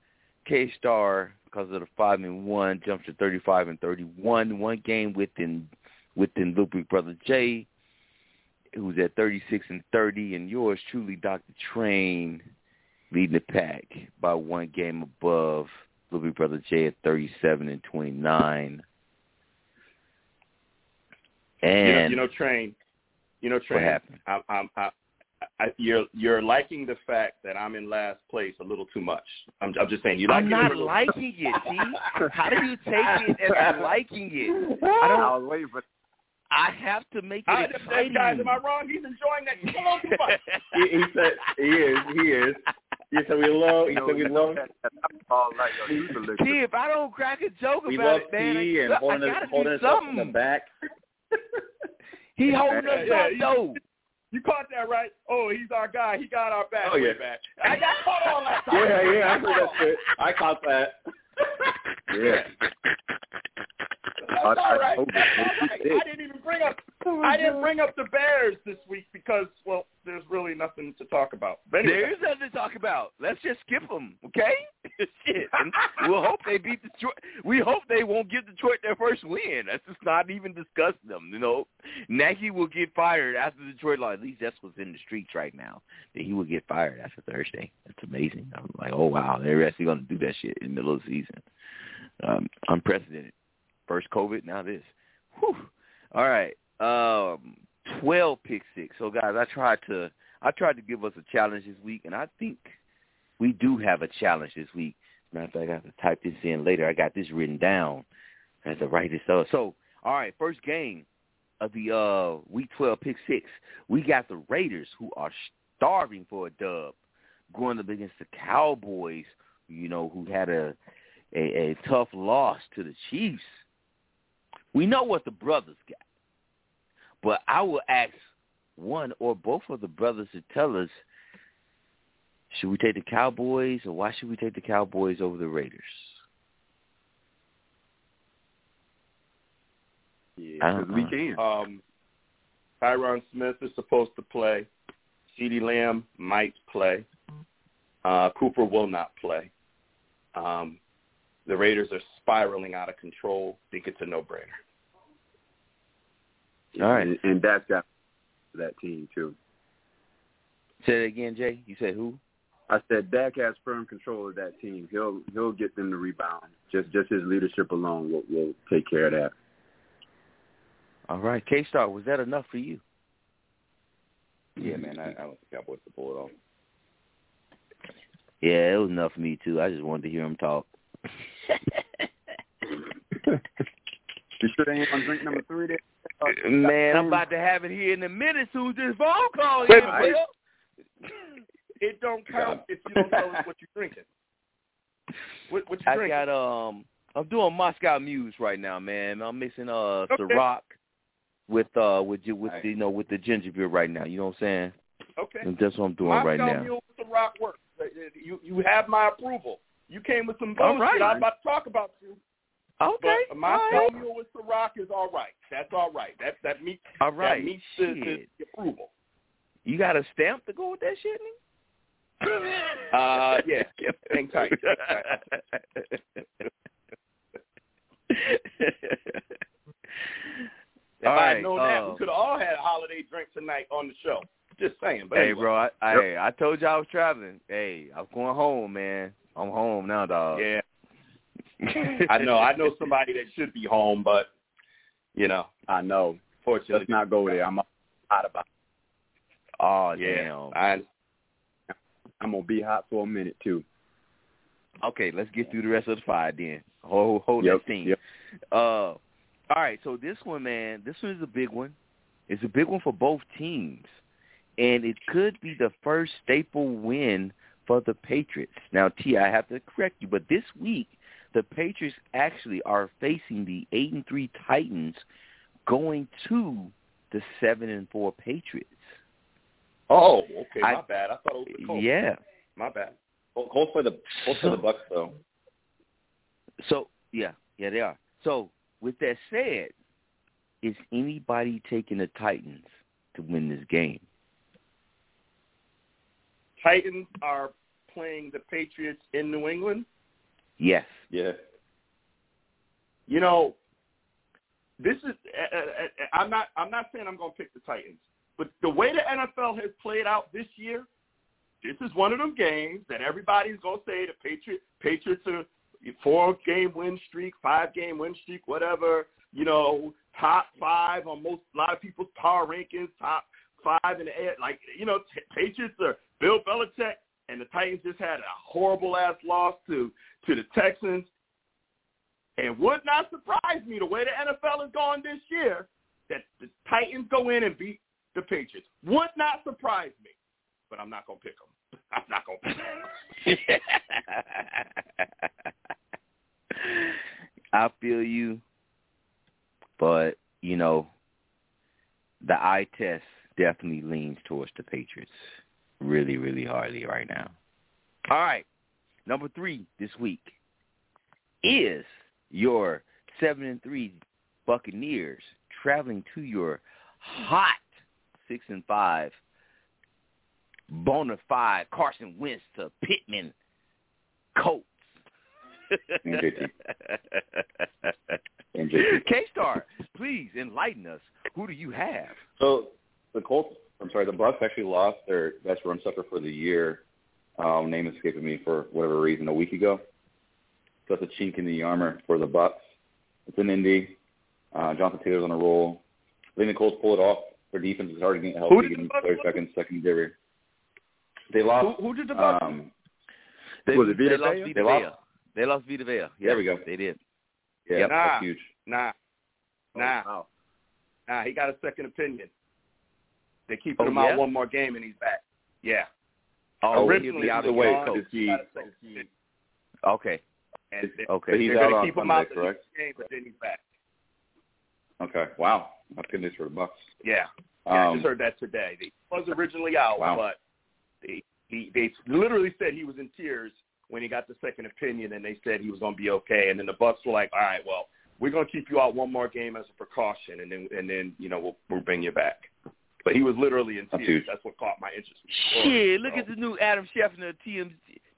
K Star, because of the five and one, jumps to 35 and 31. One game within within Big Brother Jay, who's at 36 and 30, and yours truly, Dr. Train, leading the pack by one game above Little Big Brother Jay at 37 and 29. And you know, you know, Train. You know, Train. what happened? I, I'm, I, I, you're you're liking the fact that I'm in last place a little too much. I'm, I'm just saying you like I'm it not a liking it, T. How do you take it as liking it? I I don't. was waiting for I have to make I, it if exciting. guys, am I wrong? He's enjoying that a little too much. he, he said he is. He is. He said we love. He you said we love. that, that alcohol like your youth elixir. T, if I don't crack a joke We about love it, man, tea and I, holding I gotta holding do us up in the something. back. He holding us Yeah, up you- though. You caught that right? Oh, he's our guy. He got our back. Oh, yeah. back. I got caught on that. time. Yeah, yeah, I heard that shit. I caught that. Yeah. That's I- all I right. hope it- That's all it right. I didn't even bring up. I didn't bring up the Bears this week because, well, there's really nothing to talk about. But anyway, There is nothing to talk about. Let's just skip them, okay? Shit. And we'll hope they beat Detroit. We hope they won't give Detroit their first win. Let's just not even discuss them. You know, Nagy will get fired after Detroit lost. At least that's what's in the streets right now. That he will get fired after Thursday. That's amazing. I'm like, oh wow, they're actually going to do that shit in the middle of the season. Um, unprecedented. First COVID, now this. Whew. All right. Um, twelve pick six. So guys, I tried to I tried to give us a challenge this week, and I think we do have a challenge this week. Matter of fact, I have to type this in later. I got this written down. I have to write this up. So, all right, first game of the uh week 12 pick six. We got the Raiders who are starving for a dub going up against the Cowboys, you know, who had a a, a tough loss to the Chiefs. We know what the brothers got. But I will ask one or both of the brothers to tell us should we take the Cowboys or why should we take the Cowboys over the Raiders? Yeah, because we can. Um, Tyron Smith is supposed to play. CeeDee Lamb might play. Uh, Cooper will not play. Um, the Raiders are spiraling out of control. I think it's a no-brainer. All right. And, and that's got that team too. Say it again, Jay. You said who? I said Dak has firm control of that team. He'll he'll get them to rebound. Just just his leadership alone will will take care of that. All right. K Star, was that enough for you? Yeah, man, I, I want the Cowboys to pull it off. Yeah, it was enough for me too. I just wanted to hear him talk. You sure they ain't on drink number three there? Uh, Man, I'm about to have it here in a minute. Soon this phone call Wait. It don't count if you don't tell us what you're drinking. What, what you I drinking? got um, I'm doing Moscow Mule right now, man. I'm mixing uh Okay. Ciroc with uh with you with Nice. you know with the ginger beer right now. You know what I'm saying? okay. And that's what I'm doing Moscow right now. Mule with the rock works. Uh, You you have my approval. You came with some bullshit. right. I'm about to talk about. Okay. But all right. With the rock is all right. That's all right. That that meets All right. that meets the, the, approval. You got a stamp to go with that shit, Uh, yeah. Hang tight. If All I right, had known that, we could have all had a holiday drink tonight on the show. Just saying. But Hey, anyway. bro, I, I, Yep. hey, I told you I was traveling. Hey, I'm going home, man. I'm home now, dog. Yeah, I know. I know somebody that should be home, but you know, I know. fortunately, Let's not go there. I'm hot about. Oh, yeah. damn. I, I'm gonna be hot for a minute too. Okay, let's get through the rest of the five then. Hold, hold Yep, that thing. yep. Uh, all right, so this one, man, this one is a big one. It's a big one for both teams, and it could be the first staple win for the Patriots. Now, T, I have to correct you, but this week the Patriots actually are facing the eight and three Titans, going to the seven and four Patriots. oh, okay, I- my bad. I thought it was the Colts. Yeah. My bad. Col- Colts play the Colts play the Bucks though. So yeah, yeah, they are. So with that said, is anybody taking the Titans to win this game? Titans are playing the Patriots in New England. Yes. Yeah. You know, this is. Uh, uh, uh, I'm not. I'm not saying I'm going to pick the Titans, but the way the NFL has played out this year, this is one of them games that everybody's going to say the Patriots. Patriots are four game win streak, five game win streak, whatever. You know, top five on most a lot of people's power rankings, top five in the air. Like you know, t- Patriots are Bill Belichick, and the Titans just had a horrible ass loss to to the Texans. And would not surprise me the way the NFL is going this year that the Titans go in and beat the Patriots. Would not surprise me, but I'm not gonna pick them. I'm not gonna pick them. I feel you, but you know, the eye test definitely leans towards the Patriots, really, really hardly right now. All right, number three this week is your seven and three Buccaneers traveling to your hot six and five bona fide Carson Wentz to Pittman Colts. And JT. K Star, please enlighten us. Who do you have? So the Colts, I'm sorry, the Bucks actually lost their best run sucker for the year. Um, name escaping me for whatever reason a week ago. So it's a chink in the armor for the Bucks. It's in Indy. Uh, Jonathan Taylor's on a roll. I think the Colts pull it off. Their defense is starting to get healthy, Who did the getting Bucks players back in secondary. They lost. who, who did the Bucks? Um, They, Was it Vita they lost Vea? Vita They lost- Vea. They lost Vita Vea. Yeah, There we go. They did. Yeah, Yep. Nah. that's huge. Nah, nah, Oh, wow. nah. He got a second opinion. They keeping Oh, him yeah? out one more game and he's back. Yeah. Oh, Originally, he'll out of the way. Is he, Got a is second he, opinion. Okay. And they- Okay. he's they're out on keep him out the correct? next game, but then he's back. Okay. Wow. That's good news for the Bucks. Yeah. Yeah, I Um, just heard that today. He was originally out, Wow. but they, he, they literally said he was in tears when he got the second opinion, and they said he was going to be okay. And then the Bucks were like, "All right, well, we're going to keep you out one more game as a precaution, and then and then you know we'll we'll bring you back." But he was literally in That's tears. That's what caught my interest. Shit, look at the new Adam Schefter TM,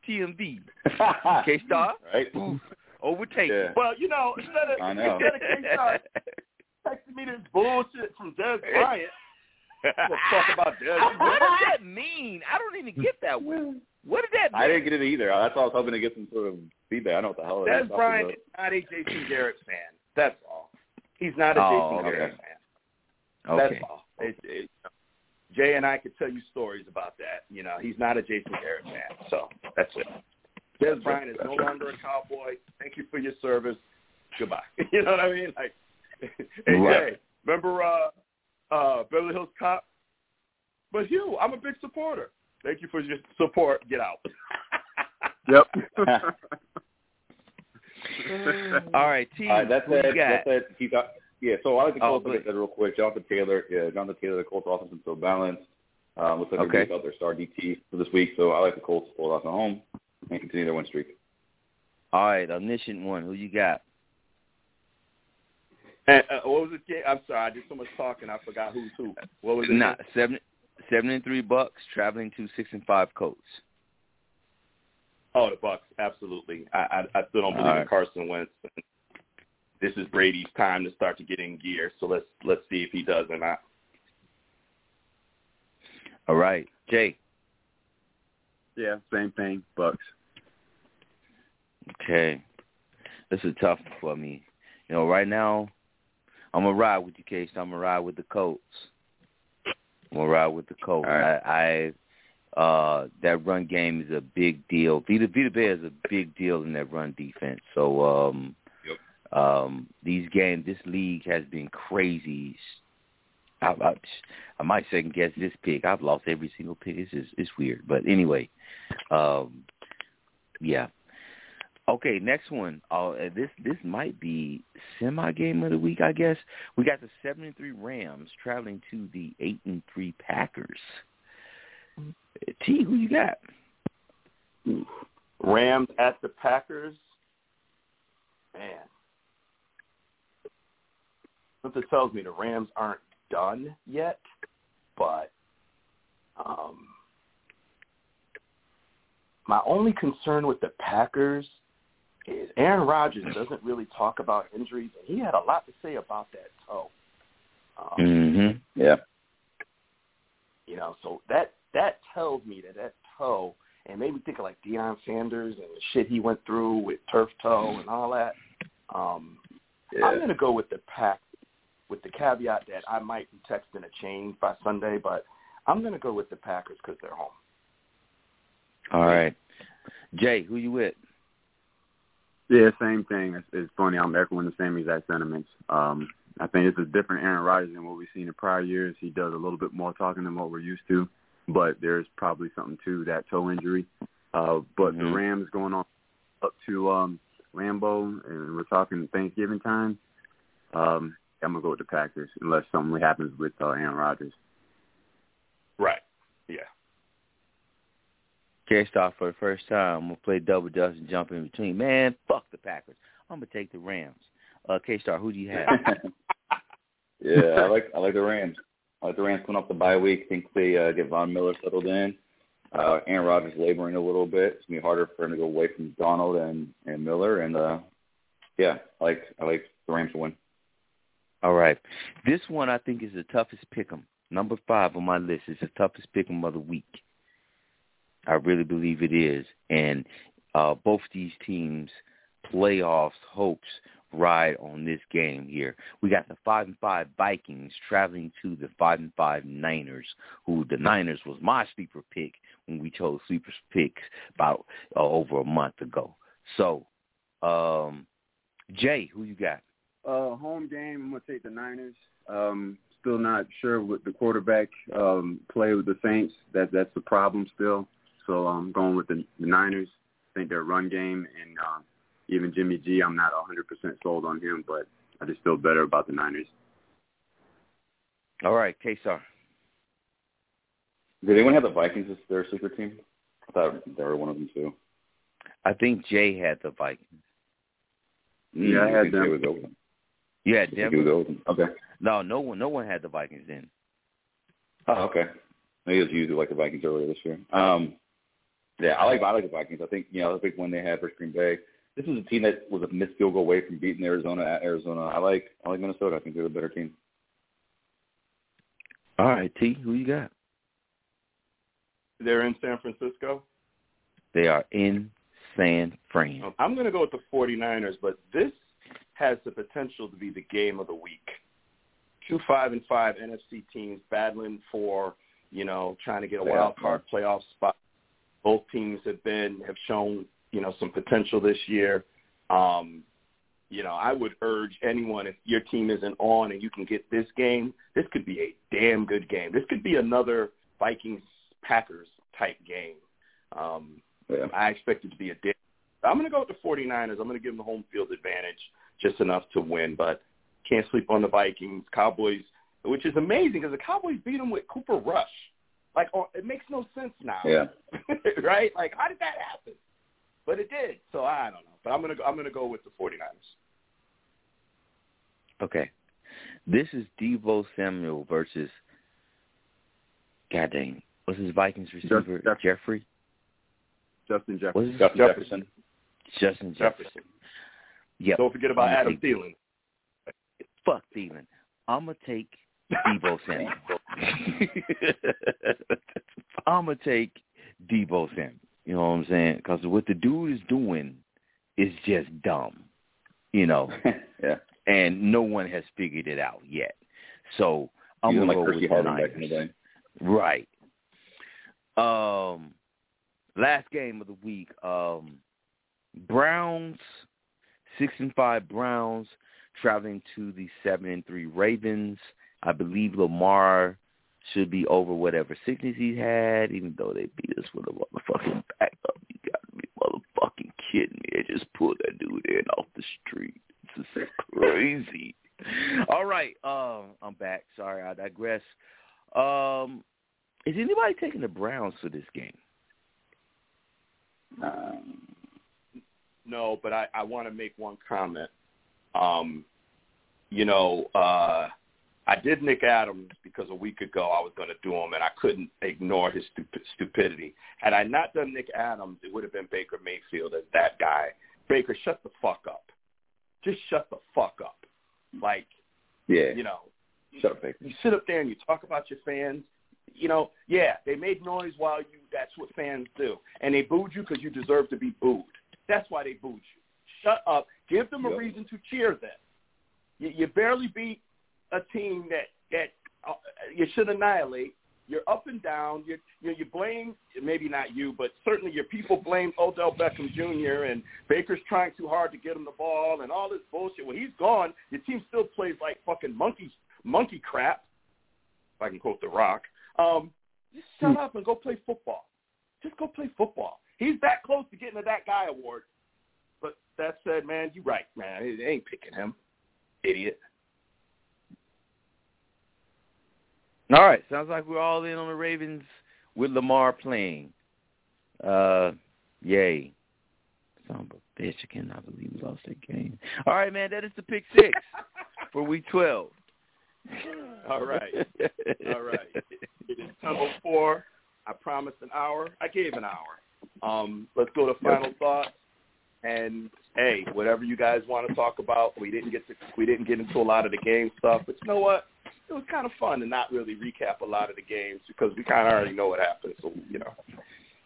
TMV. K Star, right? Oof. overtake. Yeah. Well, you know, instead of I know. instead of K-Star texting me this bullshit from Dez Bryant, we'll talk about Dez. what does that mean? I don't even get that one. What did that mean? I didn't get it either. That's why I was hoping to get some sort of feedback. I don't know what the hell it Dez is. Bryant is not a Jason Garrett fan. That's all. He's not a Oh, Jason okay. Garrett fan. Okay. That's all. It, it, Jay and I could tell you stories about that. You know, he's not a Jason Garrett fan. So that's it. Dez Bryant is no longer a cowboy. Thank you for your service. Goodbye. You know what I mean? Like, hey, Right. Jay, remember uh, uh, Beverly Hills Cop? But Hugh, I'm a big supporter. Thank you for your support. Get out. Yep. All right, T. All right, that's who it. That's it. He got, yeah, so I like the Oh, Colts, go like I said real quick. Jonathan Taylor, yeah, Jonathan Taylor, the Colts offense is still balanced. Um, looks like Okay. they're without their star DT for this week, so I like the Colts to pull it off at home and continue their win streak. All right, omniscient one. Who you got? And, uh, what was it? Jay? I'm sorry. I did so much talking. I forgot who's who. What was it? Not seven, seven and three Bucks traveling to six and five Colts. Oh, the Bucks, absolutely. I I, I still don't believe All in. Carson Wentz. This is Brady's time to start to get in gear. So let's let's see if he does or not. All right, Jay. yeah, same thing. Bucks. Okay, this is tough for me. You know, right now, I'm gonna ride with you, Case. I'm gonna ride with the Colts. I'm gonna ride with the Colts. All right. I, I, uh, that run game is a big deal. Vita Vita Vea is a big deal in that run defense. So, um, Yep. Um, these games, this league has been crazy. I, I, I might second guess this pick. I've lost every single pick. It's just, it's weird, but anyway, um, yeah. Okay, next one. Uh, this this might be semi game of the week, I guess. We got the seven and three Rams traveling to the eight and three Packers. T, who you got? Rams at the Packers. Man, something tells me the Rams aren't done yet, but um, my only concern with the Packers is Aaron Rodgers doesn't really talk about injuries, and he had a lot to say about that toe. Um, Mm-hmm. Yeah. You know, so that that tells me that that toe, and maybe think of like Deion Sanders and the shit he went through with turf toe and all that. Um, I'm going to go with the pack, with the caveat that I might be texting a change by Sunday, but I'm going to go with the Packers because they're home. All right, Jay, who you with? Yeah, same thing. It's, it's funny. I'm echoing the same exact sentiments. Um, I think it's a different Aaron Rodgers than what we've seen in prior years. He does a little bit more talking than what we're used to, but there's probably something to that toe injury. Uh, but the Mhm. Rams going on up to um, Lambeau, and we're talking Thanksgiving time. Um, I'm gonna go with the Packers unless something happens with uh, Aaron Rodgers. Right. Yeah. K Star for the first time. I'm gonna play double dutch and jump in between. Man, fuck the Packers. I'm gonna take the Rams. Uh, K Star, who do you have? yeah, I like I like the Rams. I like the Rams coming off the bye week. think they uh, get Von Miller settled in. Uh, Aaron Rodgers laboring a little bit. It's gonna be harder for him to go away from Donald and and Miller. And uh, yeah, I like I like the Rams to win. All right. This one I think is the toughest pick'em. Number five on my list is the toughest pick'em of the week. I really believe it is. And uh, both these teams' playoffs hopes ride on this game here. We got the five and five Vikings traveling to the five and five Niners, who the Niners was my sleeper pick when we chose sleeper picks about uh, over a month ago. So Um, Jay, who you got? Uh, home game. I'm gonna take the Niners. Um, still not sure with the quarterback um, play with the Saints. That that's the problem still. So I'm going with the, the Niners. I think their run game and um, even Jimmy G. I'm not 100% sold on him, but I just feel better about the Niners. All right, Kesar. Did anyone have the Vikings as their sleeper team? I thought they were one of them too. I think Jay had the Vikings. Yeah, I Mm, had think them. Was over them. You I had think Denver. was. Okay. No, no one, no one had the Vikings then. Oh, okay. Maybe it was usually like the Vikings earlier this year. Um, yeah, I like I like the Vikings. I think you know the big win they had versus Green Bay. This is a team that was a missed field goal away from beating Arizona at Arizona. I like I like Minnesota. I think they're the better team. All right, T, who you got? They're in San Francisco. They are in San Fran. I'm going to go with the 49ers, but this has the potential to be the game of the week. Two five and five NFC teams battling for, you know, trying to get a wild card playoff spot. Both teams have been have shown, you know, some potential this year. Um, you know, I would urge anyone if your team isn't on and you can get this game, this could be a damn good game. This could be another Vikings Packers type game. Um, Yeah. I expect it to be a day. I'm going to go with the 49ers. I'm going to give them the home field advantage just enough to win, but can't sleep on the Vikings. Cowboys, which is amazing because the Cowboys beat them with Cooper Rush. Like, oh, it makes no sense now. Yeah. right? Like, how did that happen? But it did. So I don't know. But I'm going to I'm going to go with the 49ers. Okay. This is Deebo Samuel versus God dang. What's his Vikings receiver? Jeff- Jeffrey? Justin Jefferson. What is his Justin Jefferson. Justin Jefferson. Jefferson. Yep. Don't forget about Adam Thielen. Fuck Thielen. I'm gonna take Deebo Samuel. I'm gonna take Deebo Samuel. You know what I'm saying? Because what the dude is doing is just dumb. You know, yeah. and no one has figured it out yet. So I'm gonna go Percy with the Harvin back in the day. Right. Um, last game of the week. Um, Browns, six and five Browns, traveling to the seven and three Ravens. I believe Lamar should be over whatever sickness he had, even though they beat us with a motherfucking backup. You got to be motherfucking kidding me! They just pulled that dude in off the street. It's just crazy. All right, um, I'm back. Sorry, I digress. Um, is anybody taking the Browns for this game? Um, No, but I, I want to make one comment. Um, you know, uh, I did Nick Adams because a week ago I was going to do him, and I couldn't ignore his stup- stupidity. Had I not done Nick Adams, it would have been Baker Mayfield as that guy. Baker, shut the fuck up. Just shut the fuck up. Like, yeah. you know, Shut up, Baker. you sit up there and you talk about your fans. You know, yeah, they made noise while you. That's what fans do, and they booed you because you deserve to be booed. That's why they booed you. Shut up. Give them a Yep. reason to cheer them. You, you barely beat a team that that uh, you should annihilate. You're up and down. You you, you blame maybe not you, but certainly your people blame Odell Beckham Jr. and Baker's trying too hard to get him the ball and all this bullshit. When he's gone, your team still plays like fucking monkey monkey crap. If I can quote The Rock. Um, just shut up and go play football. Just go play football. He's that close to getting a that guy award. But that said, man, you're right, man. They ain't picking him. Idiot. All right, sounds like we're all in on the Ravens with Lamar playing. Uh, yay. Son of a bitch, I cannot believe we lost that game. All right, man, that is the pick six for week 12. All right. All right. It is 10:04. I promised an hour. I gave an hour. Um, let's go to final thoughts. And hey, whatever you guys want to talk about, we didn't get to we didn't get into a lot of the game stuff, but you know what? It was kind of fun to not really recap a lot of the games because we kind of already know what happened. So you know,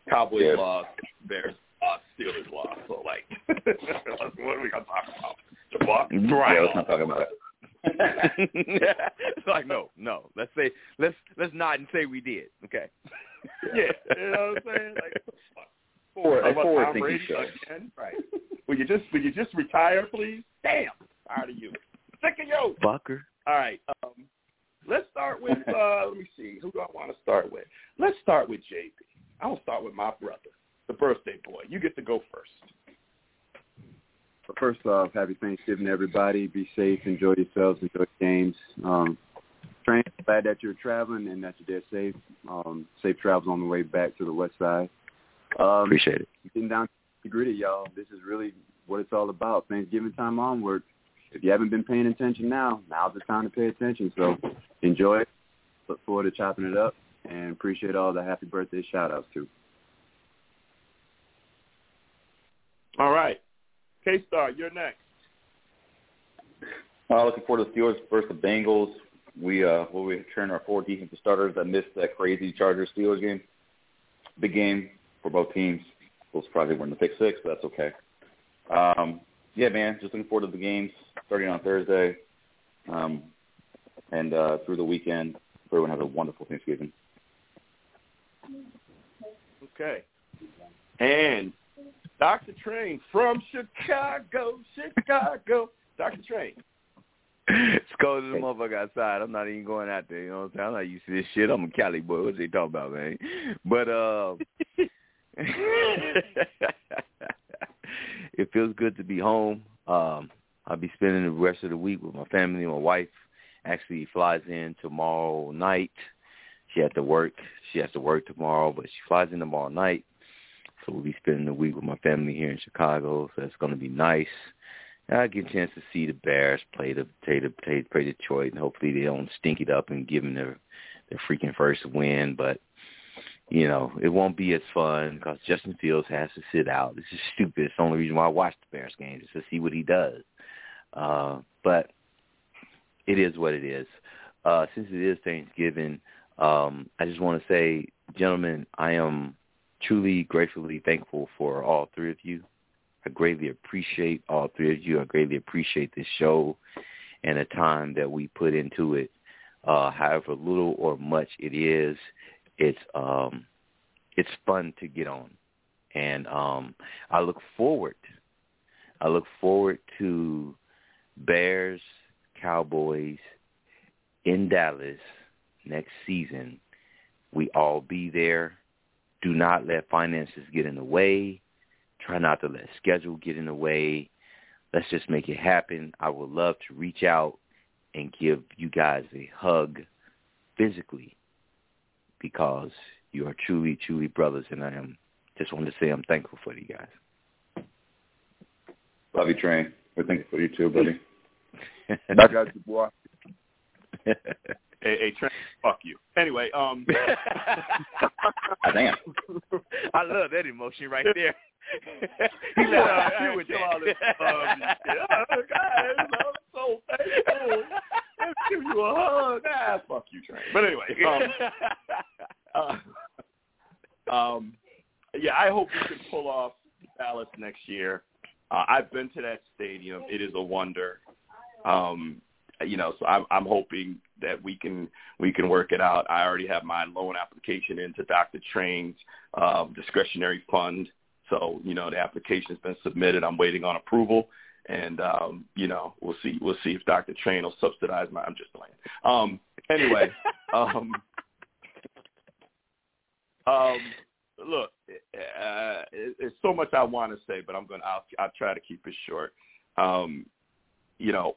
Cowboys Yeah. lost, Bears lost, Steelers lost. So like, what are we gonna talk about? Jabbar? Yeah, let's not talk about it. it's like no, no. Let's say let's let's not and say we did. Okay. Yeah, you know what I'm saying? Like, what the fuck? Forward, a about forward Tom thinking Brady show. again? Right. Will you just will you just retire, please? Damn, tired of you. Sick of you. Fucker. All right. Um, let's start with. Uh, let me see. Who do I want to start with? Let's start with JB. I will start with my brother, the birthday boy. You get to go first. First off, happy Thanksgiving, everybody. Be safe, enjoy yourselves, enjoy games. Um, train, glad that you're traveling and that you're there safe. Um, safe travels on the way back to the west side. Um, Appreciate it. Getting down to the gritty, y'all. This is really what it's all about. Thanksgiving time onward. If you haven't been paying attention now, now's the time to pay attention. So enjoy it. Look forward to chopping it up and appreciate all the happy birthday shout outs too. All right. K Star, you're next. Uh, looking forward to the Steelers versus the Bengals. We uh, will return our four defensive starters that missed that crazy Chargers Steelers game. Big game for both teams. A little surprised they weren't in the pick six, but that's okay. Um, yeah, man, just looking forward to the games starting on Thursday, um, and uh, through the weekend. Everyone has a wonderful Thanksgiving. Okay. And Dr. Train from Chicago, Chicago. Dr. Train. It's cold as a motherfucker outside. I'm not even going out there. You know what I'm saying? I'm not used to this shit. I'm a Cali boy. What's they talking about, man? But uh, it feels good to be home. Um, I'll be spending the rest of the week with my family. My wife actually flies in tomorrow night. She had to work. She has to work tomorrow, but she flies in tomorrow night. So we'll be spending the week with my family here in Chicago. So it's going to be nice. And I get a chance to see the Bears play the play the play, play Detroit, and hopefully they don't stink it up and give them their their freaking first win. But you know, it won't be as fun because Justin Fields has to sit out. This is stupid. It's the only reason why I watch the Bears games is to see what he does. Uh, but it is what it is. Uh, since it is Thanksgiving, um, I just want to say, gentlemen, I am truly, gratefully thankful for all three of you. I greatly appreciate all three of you. I greatly appreciate this show and the time that we put into it. Uh, however little or much it is, it's um, it's fun to get on, and um, I look forward. I look forward to Bears Cowboys in Dallas next season. We all be there. Do not let finances get in the way. Try not to let schedule get in the way. Let's just make it happen. I would love to reach out and give you guys a hug physically because you are truly, truly brothers, and I am just want to say I'm thankful for you guys. Love you, Train. We're thankful for you too, buddy. I got you, boy. Hey, hey, Train, fuck you. Anyway, um. Damn. I love that emotion right there. he let out through with all this um, shit. Oh, God, I'm so thankful. Let's give you a hug. Ah, fuck you, Train. But anyway, um, uh, um, yeah, I hope we can pull off Dallas next year. Uh, I've been to that stadium. It is a wonder. Um, you know, so I'm I'm hoping that we can we can work it out. I already have my loan application into Dr. Train's um, discretionary fund. So, you know, the application's been submitted. I'm waiting on approval. And um, you know, we'll see we'll see if Dr. Train will subsidize my I'm just playing. Um anyway, um um look, uh, it, it's so much I want to say, but I'm going to I'll I'll try to keep it short. Um you know,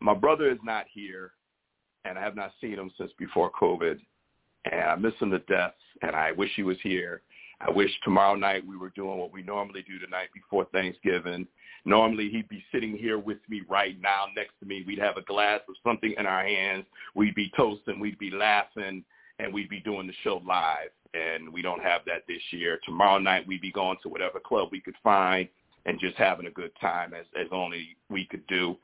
my brother is not here and I have not seen him since before COVID and I miss him to death and I wish he was here. I wish tomorrow night we were doing what we normally do the night before Thanksgiving. Normally he'd be sitting here with me right now next to me. We'd have a glass of something in our hands. We'd be toasting. We'd be laughing and we'd be doing the show live. And we don't have that this year. Tomorrow night we'd be going to whatever club we could find and just having a good time as, as only we could do.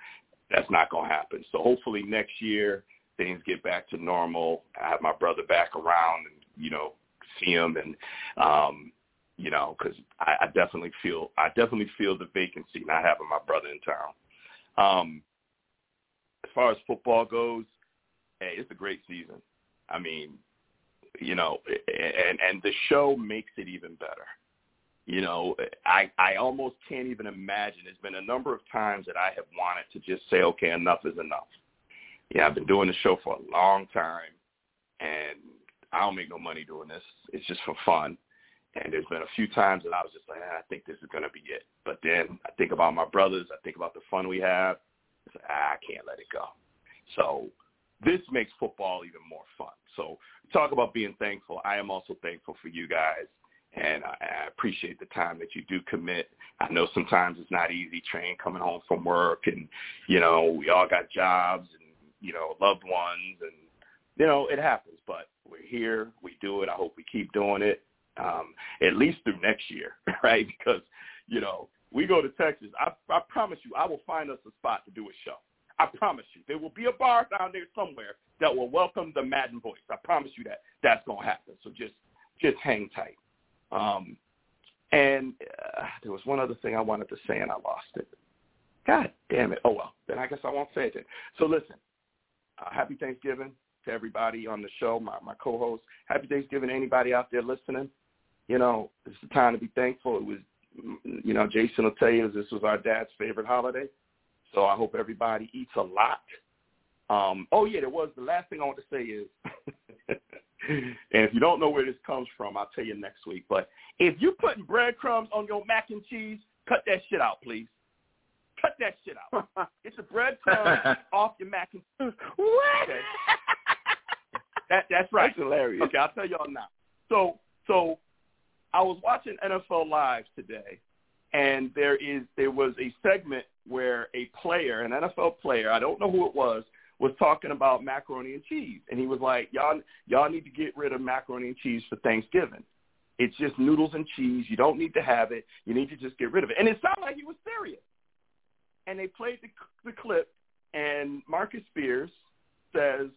That's not going to happen. So hopefully next year things get back to normal. I have my brother back around and, you know, him and, um, you know, because I, I definitely feel I definitely feel the vacancy not having my brother in town. Um, as far as football goes, hey, it's a great season. I mean, you know, and and the show makes it even better. You know, I I almost can't even imagine. There's been a number of times that I have wanted to just say, okay, enough is enough. Yeah, I've been doing the show for a long time, and I don't make no money doing this. It's just for fun. And there's been a few times that I was just like, ah, I think this is going to be it. But then I think about my brothers. I think about the fun we have. Ah, I can't let it go. So this makes football even more fun. So talk about being thankful. I am also thankful for you guys. And I, I appreciate the time that you do commit. I know sometimes it's not easy, train coming home from work, and you know we all got jobs and you know loved ones, and you know it happens. But we're here, we do it. I hope we keep doing it, um, at least through next year, right? Because you know we go to Texas. I, I promise you, I will find us a spot to do a show. I promise you, there will be a bar down there somewhere that will welcome the Madden voice. I promise you that that's going to happen. So just just hang tight. Um, and uh, there was one other thing I wanted to say, and I lost it. God damn it! Oh well, then I guess I won't say it. Then. So listen, uh, happy Thanksgiving to everybody on the show, my my co-host. Happy Thanksgiving to anybody out there listening. You know, it's the time to be thankful. It was, you know, Jason will tell you this was our dad's favorite holiday. So I hope everybody eats a lot. Um, oh yeah, there was the last thing I want to say is, and if you don't know where this comes from, I'll tell you next week. But if you're putting breadcrumbs on your mac and cheese, cut that shit out, please. Cut that shit out. Get the breadcrumbs off your mac and cheese. What? Okay. That that's right. That's hilarious. Okay, I'll tell y'all now. So so I was watching NFL Live today, and there is there was a segment where a player, an NFL player, I don't know who it was, was talking about macaroni and cheese, and he was like, "Y'all, y'all need to get rid of macaroni and cheese for Thanksgiving. It's just noodles and cheese. You don't need to have it. You need to just get rid of it." And it sounded like he was serious. And they played the, the clip, and Marcus Spears says,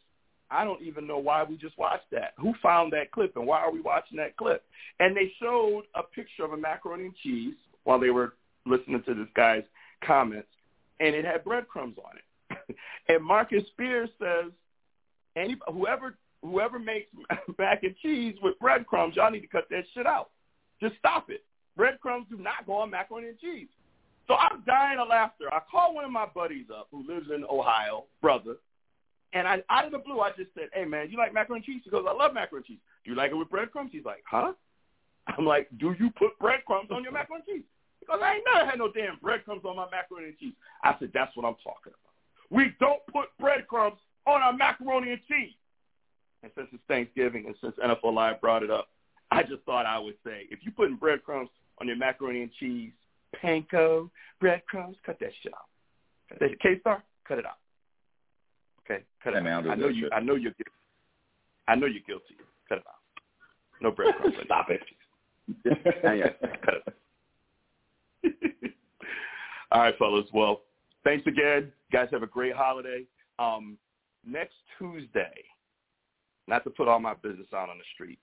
"I don't even know why we just watched that. Who found that clip, and why are we watching that clip?" And they showed a picture of a macaroni and cheese while they were listening to this guy's comments, and it had breadcrumbs on it. and Marcus Spears says, any whoever whoever makes mac and cheese with breadcrumbs, y'all need to cut that shit out. Just stop it. Breadcrumbs do not go on macaroni and cheese. So I'm dying of laughter. I call one of my buddies up who lives in Ohio, brother, and I out of the blue I just said, "Hey man, you like macaroni and cheese?" He goes, "I love macaroni and cheese. Do you like it with breadcrumbs?" He's like, "Huh?" I'm like, "Do you put breadcrumbs on your macaroni and cheese?" Because I ain't never had no damn breadcrumbs on my macaroni and cheese. I said, that's what I'm talking about. We don't put breadcrumbs on our macaroni and cheese. And since it's Thanksgiving and since NFL Live brought it up, I just thought I would say, if you're putting breadcrumbs on your macaroni and cheese, panko, breadcrumbs, cut that shit out. K-Star, cut it out. Okay, cut it Hey, man, out. I'll do I know that you. shit. I know you're guilty. I know you're guilty. Cut it out. No breadcrumbs. Stop it. Cut it. All right, fellas. Well, thanks again. You guys have a great holiday. Um, next Tuesday, not to put all my business out on the street,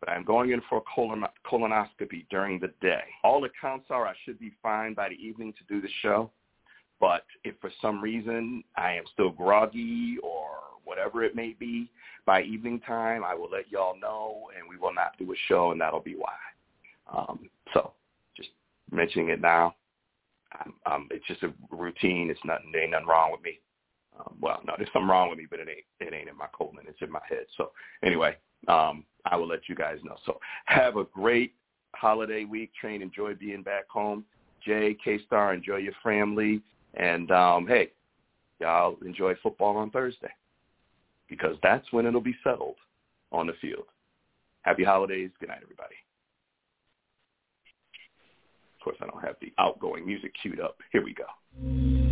but I'm going in for a colon- colonoscopy during the day. All accounts are I should be fine by the evening to do the show. But if for some reason I am still groggy or whatever it may be, by evening time, I will let y'all know, and we will not do a show, and that'll be why. Um, so just mentioning it now. Um, um, it's just a routine. It's nothing. Ain't nothing wrong with me. Um, well, no, there's something wrong with me, but it ain't. It ain't in my colon. It's in my head. So anyway, um, I will let you guys know. So have a great holiday week. Train. Enjoy being back home. Jay, K-Star, enjoy your family. And um, hey, y'all enjoy football on Thursday because that's when it'll be settled on the field. Happy holidays. Good night, everybody. Of course, I don't have the outgoing music queued up. Here we go.